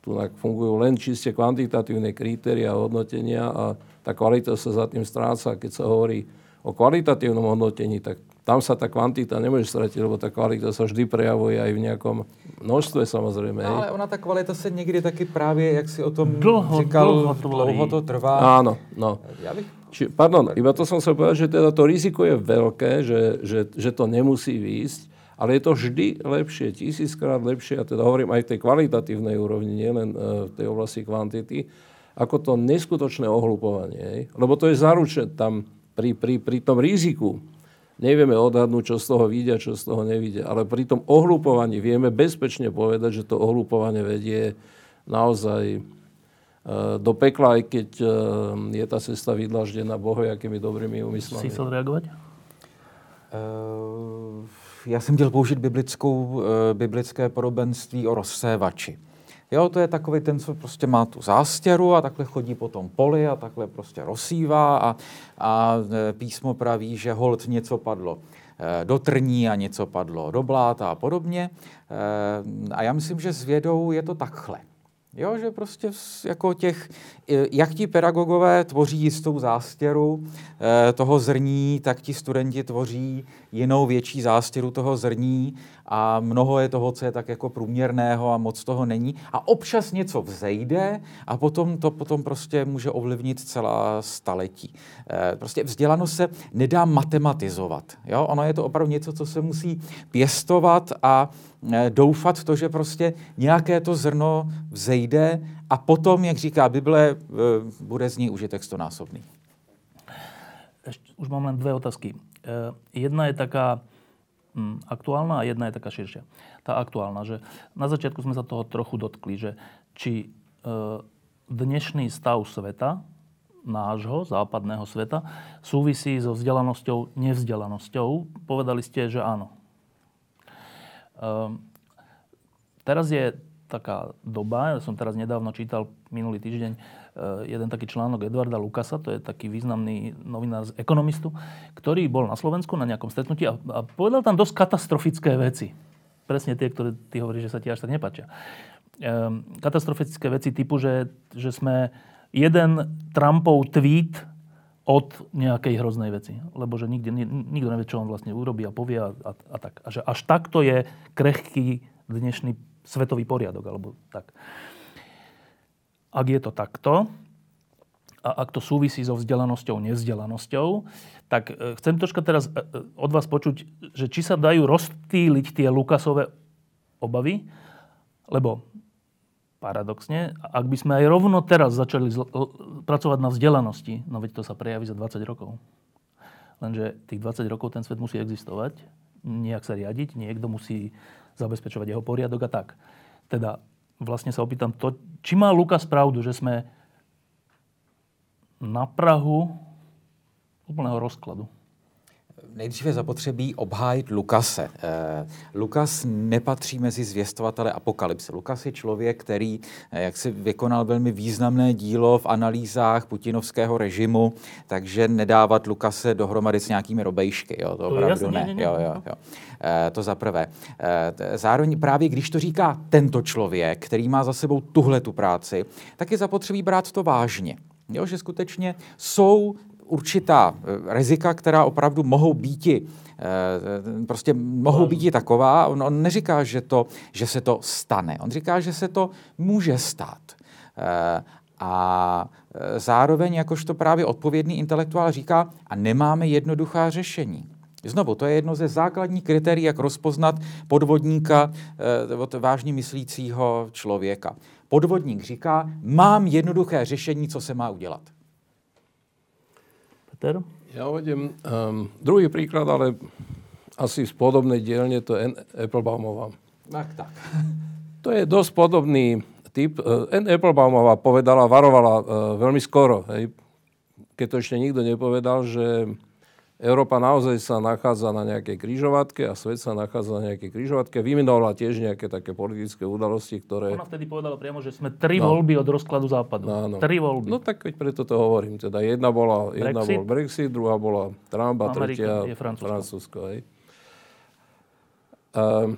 tu fungujú len čiste kvantitatívne kritéria hodnotenia a tá kvalita sa za tým stráca. Keď sa hovorí o kvalitatívnom hodnotení, tak tam sa tá kvantita nemôže stratiť, lebo tá kvalita sa vždy prejavuje aj v nejakom množstve samozrejme. No, ale ona tá kvalita sa niekde taky právě, jak si o tom dlho, říkal, dlho, dlouho to trvá. Áno, no. Ja bych... Či, pardon, iba to som sa povedať, že teda to riziko je veľké, že, že, že to nemusí výjsť, ale je to vždy lepšie, tisíckrát lepšie, a teda hovorím aj v tej kvalitatívnej úrovni, nielen v tej oblasti kvantity, ako to neskutočné ohlupovanie. Lebo to je zaručené tam pri, pri, pri tom riziku, nevieme odhadnúť, čo z toho vidia, čo z toho nevidia. Ale pri tom ohlupovaní vieme bezpečne povedať, že to ohlupovanie vedie naozaj e, do pekla, aj keď e, je tá cesta vydlaždená bohojakými dobrými úmyslami. Si chcel reagovať? Uh, já jsem chtěl použít biblickou, uh, biblické podobenství o rozsévači. Jo, to je takový ten, co prostě má tu zástěru a takhle chodí po tom poli a takhle prostě rozsívá a, a e, písmo praví, že hold něco padlo e, do trní a něco padlo do bláta a podobně. E, a já myslím, že s vědou je to takhle. Jo, že prostě jako těch, jak ti pedagogové tvoří jistou zástěru toho zrní, tak ti studenti tvoří jinou větší zástěru toho zrní a mnoho je toho, co je tak jako průměrného a moc toho není. A občas něco vzejde a potom to potom prostě může ovlivnit celá staletí. Eh, prostě vzdělanost se nedá matematizovat. Jo? Ono je to opravdu něco, co se musí pěstovat a eh, doufat to, že prostě nějaké to zrno vzejde a potom, jak říká Bible, eh, bude z ní užitek stonásobný. Už mám len dve otázky. Jedna je taká, aktuálna a jedna je taká širšia. Tá aktuálna, že na začiatku sme sa toho trochu dotkli, že či e, dnešný stav sveta, nášho, západného sveta, súvisí so vzdelanosťou, nevzdelanosťou. Povedali ste, že áno. E, teraz je taká doba. Ja som teraz nedávno čítal minulý týždeň jeden taký článok Edvarda Lukasa, to je taký významný novinár z Ekonomistu, ktorý bol na Slovensku na nejakom stretnutí a, a povedal tam dosť katastrofické veci. Presne tie, ktoré ty hovoríš, že sa ti až tak nepáčia. Ehm, katastrofické veci typu, že, že sme jeden Trumpov tweet od nejakej hroznej veci. Lebo že nikde, nikto nevie, čo on vlastne urobí a povie a, a, a tak. A že až takto je krehký dnešný svetový poriadok, alebo tak. Ak je to takto, a ak to súvisí so vzdelanosťou, nevzdelanosťou, tak e, chcem troška teraz e, e, od vás počuť, že či sa dajú rozptýliť tie Lukasové obavy, lebo paradoxne, ak by sme aj rovno teraz začali zl- pracovať na vzdelanosti, no veď to sa prejaví za 20 rokov. Lenže tých 20 rokov ten svet musí existovať, nejak sa riadiť, niekto musí zabezpečovať jeho poriadok a tak. Teda vlastne sa opýtam to, či má Lukas pravdu, že sme na Prahu úplného rozkladu nejdříve zapotřebí obhájit Lukase. Eh, Lukas nepatří mezi zvěstovatele apokalypse. Lukas je člověk, který eh, jak si vykonal velmi významné dílo v analýzách putinovského režimu, takže nedávat Lukase dohromady s nějakými robejšky. Jo, to, to opravdu jasný, ne. ne, ne. Jo, jo, jo. Eh, to za prvé. Zároveň právě když to říká tento člověk, který má za sebou tuhle tu práci, tak je zapotřebí brát to vážně. Jo, že skutečně jsou určitá eh, rizika, která opravdu mohou být eh, prostě mohou být taková. On, on neříká, že, to, že se to stane. On říká, že se to může stát. Eh, a zároveň, jakožto právě odpovědný intelektuál říká, a nemáme jednoduchá řešení. Znovu, to je jedno ze základních kritérií, jak rozpoznat podvodníka od vážně myslícího člověka. Podvodník říká, mám jednoduché řešení, co se má udělat. Peter? Ja uvedem um, druhý príklad, ale asi z podobnej dielne, to je N. Applebaumová. Tak, tak. To je dosť podobný typ. N. Applebaumová povedala, varovala uh, veľmi skoro, hej, keď to ešte nikto nepovedal, že Európa naozaj sa nachádza na nejakej kryžovatke a svet sa nachádza na nejakej kryžovatke. Vymenovala tiež nejaké také politické udalosti, ktoré... Ona vtedy povedala priamo, že sme tri no. voľby od rozkladu západu. No, no. Tri voľby. No tak veď preto to hovorím. Teda jedna bola, jedna Brexit? bol Brexit, druhá bola Trump a tretia je Francúzsko. Francúzsko hej. Um,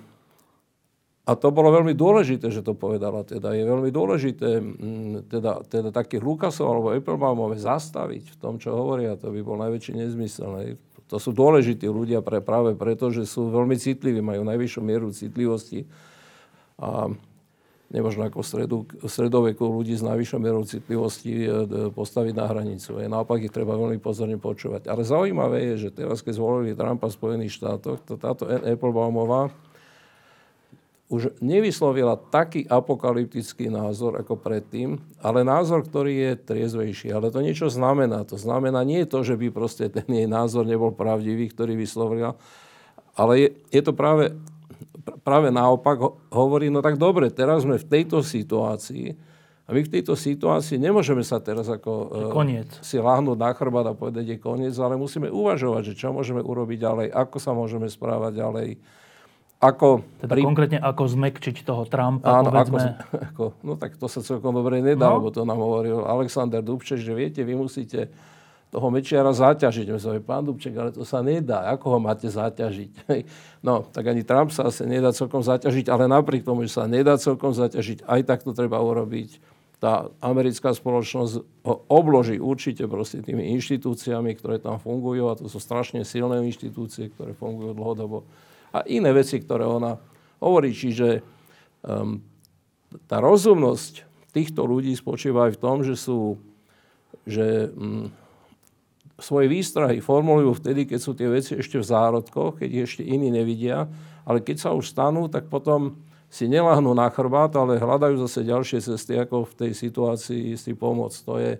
a to bolo veľmi dôležité, že to povedala. Teda je veľmi dôležité mm, teda, teda takých Lukasov alebo Applebaumové zastaviť v tom, čo hovoria. To by bol najväčší nezmysel. Ne? To sú dôležití ľudia pre, práve preto, že sú veľmi citliví, majú najvyššiu mieru citlivosti. A nemožno ako stredu, stredoveku ľudí s najvyššou mierou citlivosti e, postaviť na hranicu. Je, naopak ich treba veľmi pozorne počúvať. Ale zaujímavé je, že teraz, keď zvolili Trumpa v Spojených štátoch, to táto Applebaumová už nevyslovila taký apokalyptický názor ako predtým, ale názor, ktorý je triezvejší. Ale to niečo znamená. To znamená nie to, že by proste ten jej názor nebol pravdivý, ktorý vyslovila, ale je, je to práve, práve naopak hovorí, no tak dobre, teraz sme v tejto situácii a my v tejto situácii nemôžeme sa teraz ako koniec. Uh, si láhnuť na chrbát a povedať je koniec, ale musíme uvažovať, že čo môžeme urobiť ďalej, ako sa môžeme správať ďalej ako... Teda pri... konkrétne ako zmekčiť toho Trumpa, Áno, povedzme. Ako, ako, no tak to sa celkom dobre nedá, no. lebo to nám hovoril Alexander Dubček, že viete, vy musíte toho Mečiara zaťažiť. My sme pán Dubček, ale to sa nedá. Ako ho máte zaťažiť? No, tak ani Trump sa asi nedá celkom zaťažiť, ale napriek tomu, že sa nedá celkom zaťažiť, aj tak to treba urobiť. Tá americká spoločnosť ho obloží určite proste tými inštitúciami, ktoré tam fungujú a to sú strašne silné inštitúcie, ktoré fungujú dlhodobo a iné veci, ktoré ona hovorí. Čiže um, tá rozumnosť týchto ľudí spočíva aj v tom, že sú, že um, svoje výstrahy formulujú vtedy, keď sú tie veci ešte v zárodkoch, keď ich ešte iní nevidia, ale keď sa už stanú, tak potom si neláhnú na chrbát, ale hľadajú zase ďalšie cesty, ako v tej situácii si pomôcť. To je,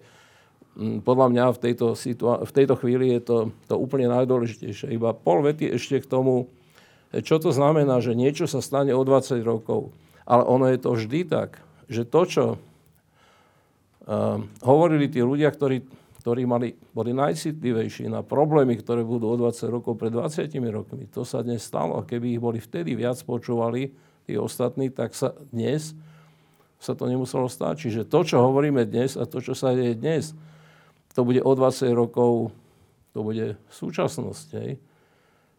podľa mňa v tejto, situa- v tejto chvíli je to, to úplne najdôležitejšie. Iba pol vety ešte k tomu, čo to znamená, že niečo sa stane o 20 rokov. Ale ono je to vždy tak, že to, čo uh, hovorili tí ľudia, ktorí, ktorí mali, boli najcitlivejší na problémy, ktoré budú o 20 rokov pred 20 rokmi, to sa dnes stalo. A keby ich boli vtedy viac počúvali, tí ostatní, tak sa dnes sa to nemuselo stať. Čiže to, čo hovoríme dnes a to, čo sa deje dnes, to bude o 20 rokov, to bude súčasnosť. Hej.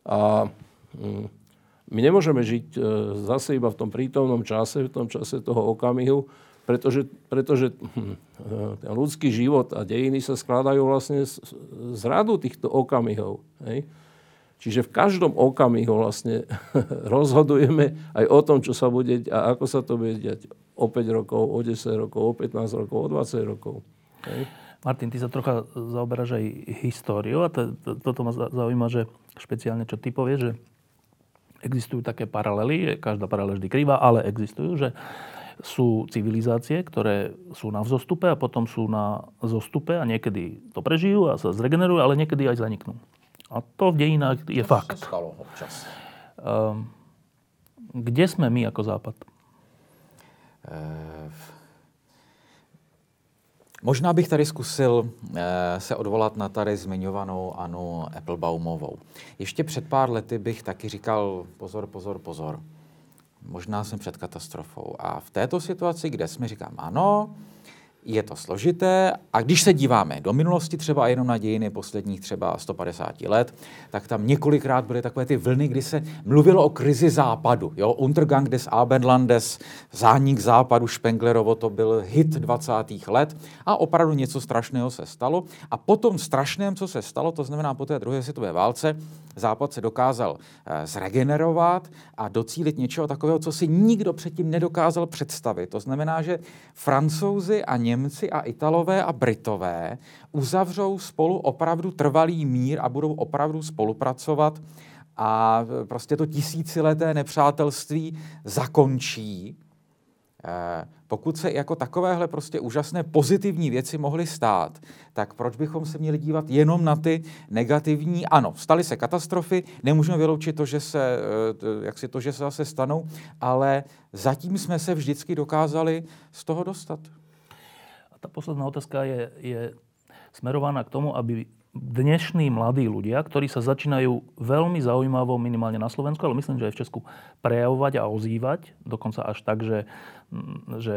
A hm, my nemôžeme žiť e, zase iba v tom prítomnom čase, v tom čase toho okamihu, pretože, pretože hm, e, ten ľudský život a dejiny sa skladajú vlastne z, z radu týchto okamihov. Hej. Čiže v každom okamihu vlastne rozhodujeme aj o tom, čo sa bude a ako sa to bude diať o 5 rokov, o 10 rokov, o 15 rokov, o 20 rokov. Hej. Martin, ty sa trocha zaoberáš aj históriou a to, to, toto ma zaujíma, že špeciálne čo ty povieš, že existujú také paralely, každá paralela vždy krýva, ale existujú, že sú civilizácie, ktoré sú na vzostupe a potom sú na zostupe a niekedy to prežijú a sa zregenerujú, ale niekedy aj zaniknú. A to v dejinách je to fakt. stalo občas. Um, kde sme my ako Západ? Uh, Možná bych tady zkusil eh, se odvolat na tady zmiňovanou Anu Applebaumovou. Ještě před pár lety bych taky říkal pozor, pozor, pozor. Možná jsem před katastrofou. A v této situaci, kde jsme říkám ano, je to složité a když se díváme do minulosti třeba jenom na dějiny posledních třeba 150 let, tak tam několikrát byly takové ty vlny, kdy se mluvilo o krizi západu. Jo? Untergang des Abendlandes, zánik západu Spenglerovo, to byl hit 20. let a opravdu něco strašného se stalo. A potom strašném, co se stalo, to znamená po té druhé světové válce, Západ se dokázal eh, zregenerovat a docílit něčeho takového, co si nikdo předtím nedokázal představit. To znamená, že francouzi a Němci a Italové a Britové uzavřou spolu opravdu trvalý mír a budou opravdu spolupracovat a prostě to tisícileté nepřátelství zakončí. Eh, pokud se jako takovéhle prostě úžasné pozitivní věci mohly stát, tak proč bychom se měli dívat jenom na ty negativní? Ano, staly se katastrofy, nemůžeme vyloučit to, že se, eh, jak si to, že se zase stanou, ale zatím jsme se vždycky dokázali z toho dostat tá posledná otázka je, je smerovaná k tomu, aby dnešní mladí ľudia, ktorí sa začínajú veľmi zaujímavo minimálne na Slovensku, ale myslím, že aj v Česku, prejavovať a ozývať, dokonca až tak, že, mm, že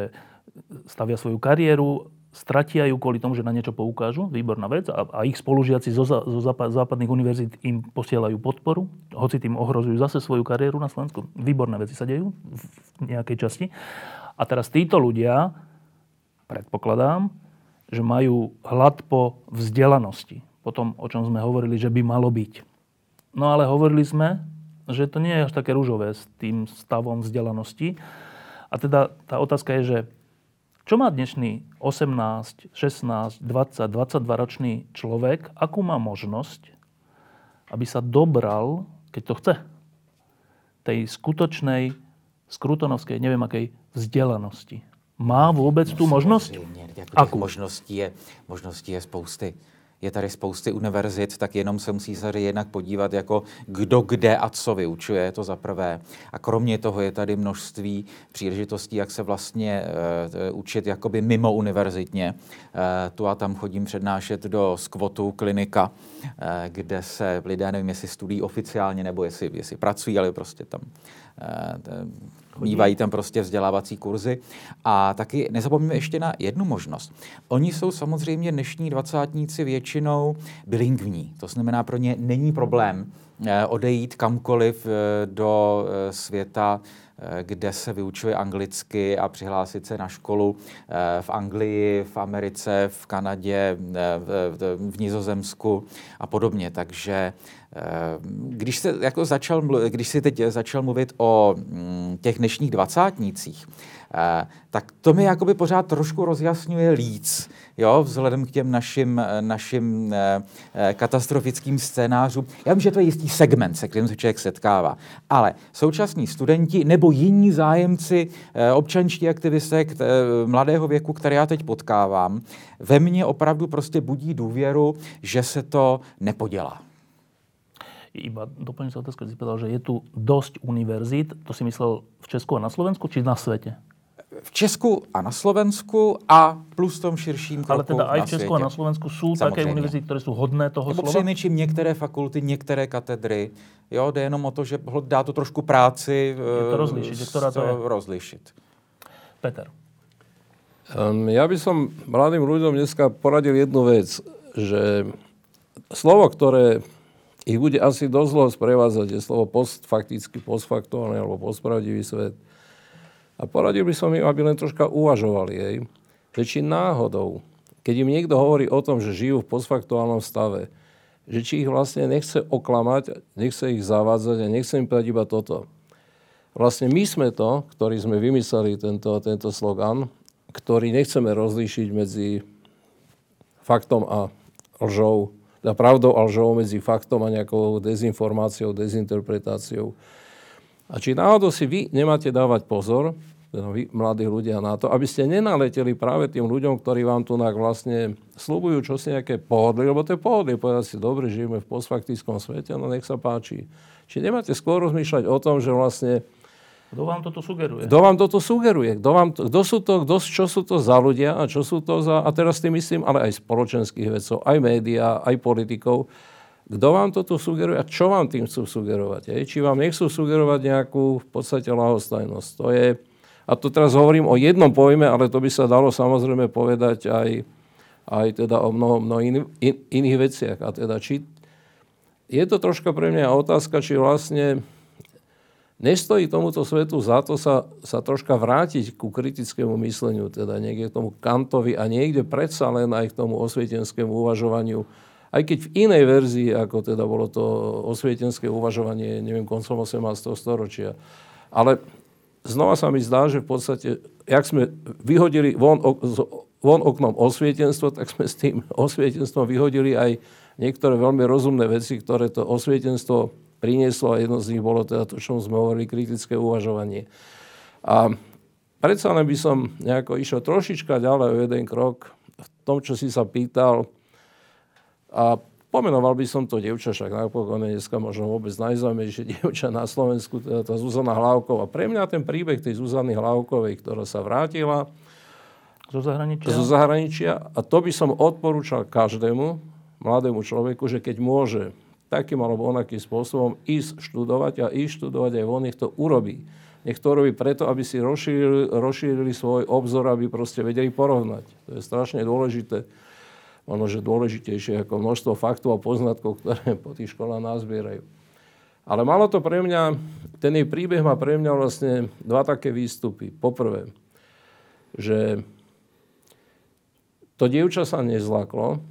stavia svoju kariéru, stratia ju kvôli tomu, že na niečo poukážu, výborná vec, a, a ich spolužiaci zo, zo západných univerzít im posielajú podporu, hoci tým ohrozujú zase svoju kariéru na Slovensku. Výborné veci sa dejú v nejakej časti. A teraz títo ľudia predpokladám, že majú hlad po vzdelanosti. Po tom, o čom sme hovorili, že by malo byť. No ale hovorili sme, že to nie je až také rúžové s tým stavom vzdelanosti. A teda tá otázka je, že čo má dnešný 18, 16, 20, 22 ročný človek, akú má možnosť, aby sa dobral, keď to chce, tej skutočnej, skrutonovskej, neviem akej, vzdelanosti. Má vůbec tu možnost? Jako možností je, možností je spousty je tady spousty univerzit, tak jenom se musí se jednak podívat, jako kdo kde a co vyučuje, to za prvé. A kromě toho je tady množství příležitostí, jak se vlastně uh, učit jakoby mimo univerzitně. Uh, tu a tam chodím přednášet do skvotu klinika, uh, kde se lidé, nevím, jestli studují oficiálně nebo jestli, jestli pracují, ale prostě tam Mývají tam prostě vzdělávací kurzy. A taky nezapomeňme ještě na jednu možnost. Oni jsou samozřejmě dnešní dvacátníci většinou bilingvní. To znamená, pro ně není problém eh, odejít kamkoliv eh, do eh, světa kde se vyučuje anglicky a přihlásit se na školu v Anglii, v Americe, v Kanadě, v, v Nizozemsku a podobně. Takže když, se jako začal, když si teď začal mluvit o mm, těch dnešních dvacátnících, tak to mi jakoby pořád trošku rozjasňuje líc, jo, vzhledem k těm našim, našim katastrofickým scénářům. Já vím, že to je jistý segment, se kterým se člověk setkává, ale současní studenti nebo jiní zájemci, občanští aktivisté mladého věku, které já teď potkávám, ve mně opravdu prostě budí důvěru, že se to nepodělá iba doplňujúca otázka, si povedal, že je tu dosť univerzít. To si myslel v Česku a na Slovensku, či na svete? V Česku a na Slovensku a plus tom širším kroku Ale teda aj v Česku a na Slovensku sú Samozřejmě. také univerzity, které jsou hodné toho Nebo slova? přinejmenším některé fakulty, některé katedry. Jo, jde jenom o to, že dá to trošku práci. Je to rozlišit, ktorá to je. rozlišit. Peter, Um, ja by som mladým ľuďom dneska poradil jednu vec, že slovo, ktoré ich bude asi dosť dlho sprevádzať, je slovo postfaktický, postfaktuálny alebo postpravdivý svet. A poradil by som im, aby len troška uvažovali, jej, že či náhodou, keď im niekto hovorí o tom, že žijú v postfaktuálnom stave, že či ich vlastne nechce oklamať, nechce ich zavádzať a nechce im povedať iba toto. Vlastne my sme to, ktorí sme vymysleli tento, tento slogan, ktorý nechceme rozlíšiť medzi faktom a lžou, teda pravdou a lžou medzi faktom a nejakou dezinformáciou, dezinterpretáciou. A či náhodou si vy nemáte dávať pozor, vy, mladí ľudia, na to, aby ste nenaleteli práve tým ľuďom, ktorí vám tu vlastne slúbujú čosi nejaké pohodlie, lebo to je pohodlie, povedať si, dobre, žijeme v postfaktickom svete, no nech sa páči. Či nemáte skôr rozmýšľať o tom, že vlastne kto vám toto sugeruje? Kto vám toto sugeruje? Kto, vám to, kto sú to, kto, čo sú to za ľudia a čo sú to za, a teraz tým myslím, ale aj spoločenských vedcov, aj médiá, aj politikov. Kto vám toto sugeruje a čo vám tým chcú sugerovať? Aj? Či vám nechcú sugerovať nejakú v podstate lahostajnosť? To je, a to teraz hovorím o jednom pojme, ale to by sa dalo samozrejme povedať aj, aj teda o mnoho, mnoho in, in, iných veciach. A teda či, je to troška pre mňa otázka, či vlastne Nestojí tomuto svetu za to sa, sa troška vrátiť ku kritickému mysleniu, teda niekde k tomu Kantovi a niekde predsa len aj k tomu osvietenskému uvažovaniu, aj keď v inej verzii, ako teda bolo to osvietenské uvažovanie, neviem, koncom 18. storočia. Ale znova sa mi zdá, že v podstate, jak sme vyhodili von, von oknom osvietenstvo, tak sme s tým osvietenstvom vyhodili aj niektoré veľmi rozumné veci, ktoré to osvietenstvo prinieslo a jedno z nich bolo teda to, čo sme hovorili, kritické uvažovanie. A predsa len by som nejako išiel trošička ďalej o jeden krok v tom, čo si sa pýtal. A pomenoval by som to dievča, však napokon je dneska možno vôbec najzaujímavejšie dievča na Slovensku, teda tá Zuzana Hlavková. Pre mňa ten príbeh tej Zuzany Hlavkovej, ktorá sa vrátila zo zahraničia. zo zahraničia a to by som odporúčal každému mladému človeku, že keď môže takým alebo onakým spôsobom ísť študovať a ísť študovať aj von, nech to urobí. Nech to robí preto, aby si rozšírili, rozšírili svoj obzor, aby proste vedeli porovnať. To je strašne dôležité. Možno, že dôležitejšie ako množstvo faktov a poznatkov, ktoré po tých školách nazbierajú. Ale malo to pre mňa, ten jej príbeh má pre mňa vlastne dva také výstupy. Poprvé, že to dievča sa nezlaklo,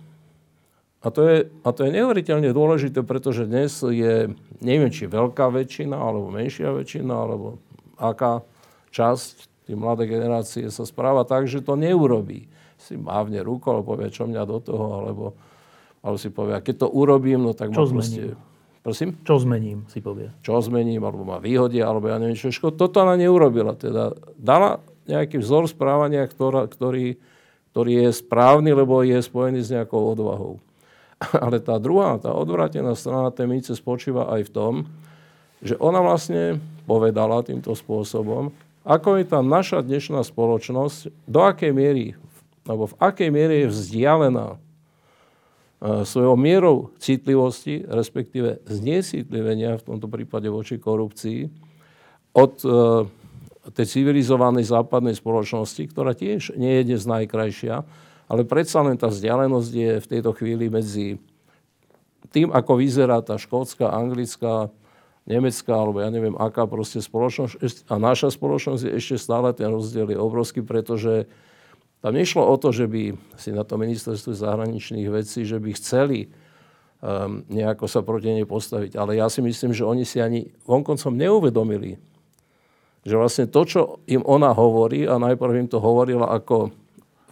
a to, je, a to je neuveriteľne dôležité, pretože dnes je, neviem, či veľká väčšina, alebo menšia väčšina, alebo aká časť tej mladej generácie sa správa tak, že to neurobí. Si mávne alebo povie, čo mňa do toho, alebo, alebo si povie, keď to urobím, no tak čo ma proste... Prosím? Čo zmením, si povie. Čo zmením, alebo ma vyhodia, alebo ja neviem čo. Toto ona neurobila. Teda dala nejaký vzor správania, ktorá, ktorý, ktorý je správny, lebo je spojený s nejakou odvahou. Ale tá druhá, tá odvrátená strana tej mince spočíva aj v tom, že ona vlastne povedala týmto spôsobom, ako je tá naša dnešná spoločnosť, do akej miery, alebo v akej miere je vzdialená e, svojou mierou citlivosti, respektíve znecitlivenia, v tomto prípade voči korupcii, od e, tej civilizovanej západnej spoločnosti, ktorá tiež nie je dnes najkrajšia, ale predsa len tá vzdialenosť je v tejto chvíli medzi tým, ako vyzerá tá škótska, anglická, nemecká, alebo ja neviem, aká proste spoločnosť. A naša spoločnosť je ešte stále, ten rozdiel je obrovský, pretože tam nešlo o to, že by si na to ministerstve zahraničných vecí, že by chceli um, nejako sa proti nej postaviť. Ale ja si myslím, že oni si ani vonkoncom neuvedomili, že vlastne to, čo im ona hovorí, a najprv im to hovorila ako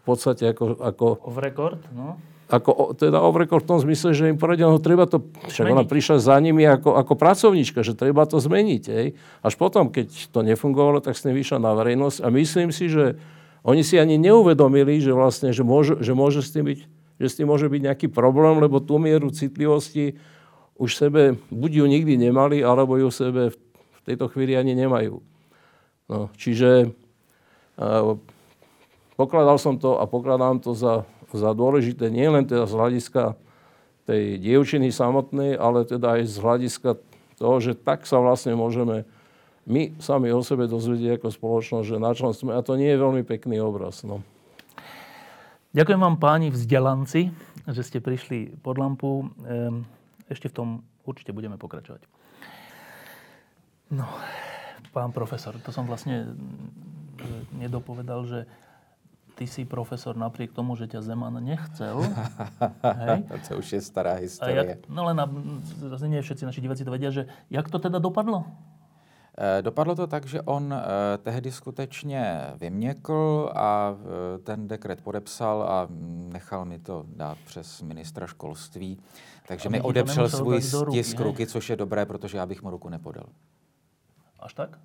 podstate ako... ako off record, no. Ako, teda off record v tom zmysle, že im poradila, no treba to... Však ona prišla za nimi ako, ako pracovníčka, že treba to zmeniť. Ej. Až potom, keď to nefungovalo, tak s tým vyšla na verejnosť. A myslím si, že oni si ani neuvedomili, že vlastne, že môže, že môže s tým byť, že s tým môže byť nejaký problém, lebo tú mieru citlivosti už sebe buď ju nikdy nemali, alebo ju sebe v tejto chvíli ani nemajú. No, čiže uh, pokladal som to a pokladám to za, za dôležité nielen teda z hľadiska tej dievčiny samotnej, ale teda aj z hľadiska toho, že tak sa vlastne môžeme my sami o sebe dozvedieť ako spoločnosť, že na čom sme. A to nie je veľmi pekný obraz. No. Ďakujem vám páni vzdelanci, že ste prišli pod lampu. Ehm, ešte v tom určite budeme pokračovať. No, pán profesor, to som vlastne nedopovedal, že ty si profesor napriek tomu, že ťa Zeman nechcel. Hej? to už je stará história. Ja, no len na, nie všetci naši diváci to vedia, že jak to teda dopadlo? Eh, dopadlo to tak, že on eh, tehdy skutečně vyměkl a eh, ten dekret podepsal a nechal mi to dát přes ministra školství. Takže mi odepřel svůj stisk ruky, což je dobré, protože já bych mu ruku nepodal. Až tak?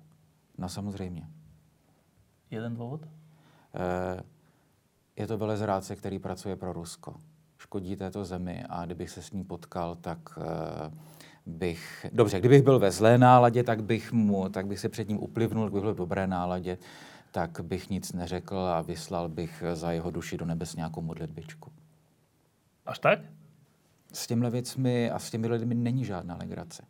No samozřejmě. Jeden důvod? Je to velezrádce, který pracuje pro Rusko. Škodí této zemi a kdybych se s ní potkal, tak bych, dobře, kdybych byl ve zlé náladě, tak bych, mu, tak bych se před ním uplivnul, kdybych byl v dobré náladě, tak bych nic neřekl a vyslal bych za jeho duši do nebes nějakou modlitbičku. Až tak? S těmhle věcmi a s těmi lidmi není žádná legrace.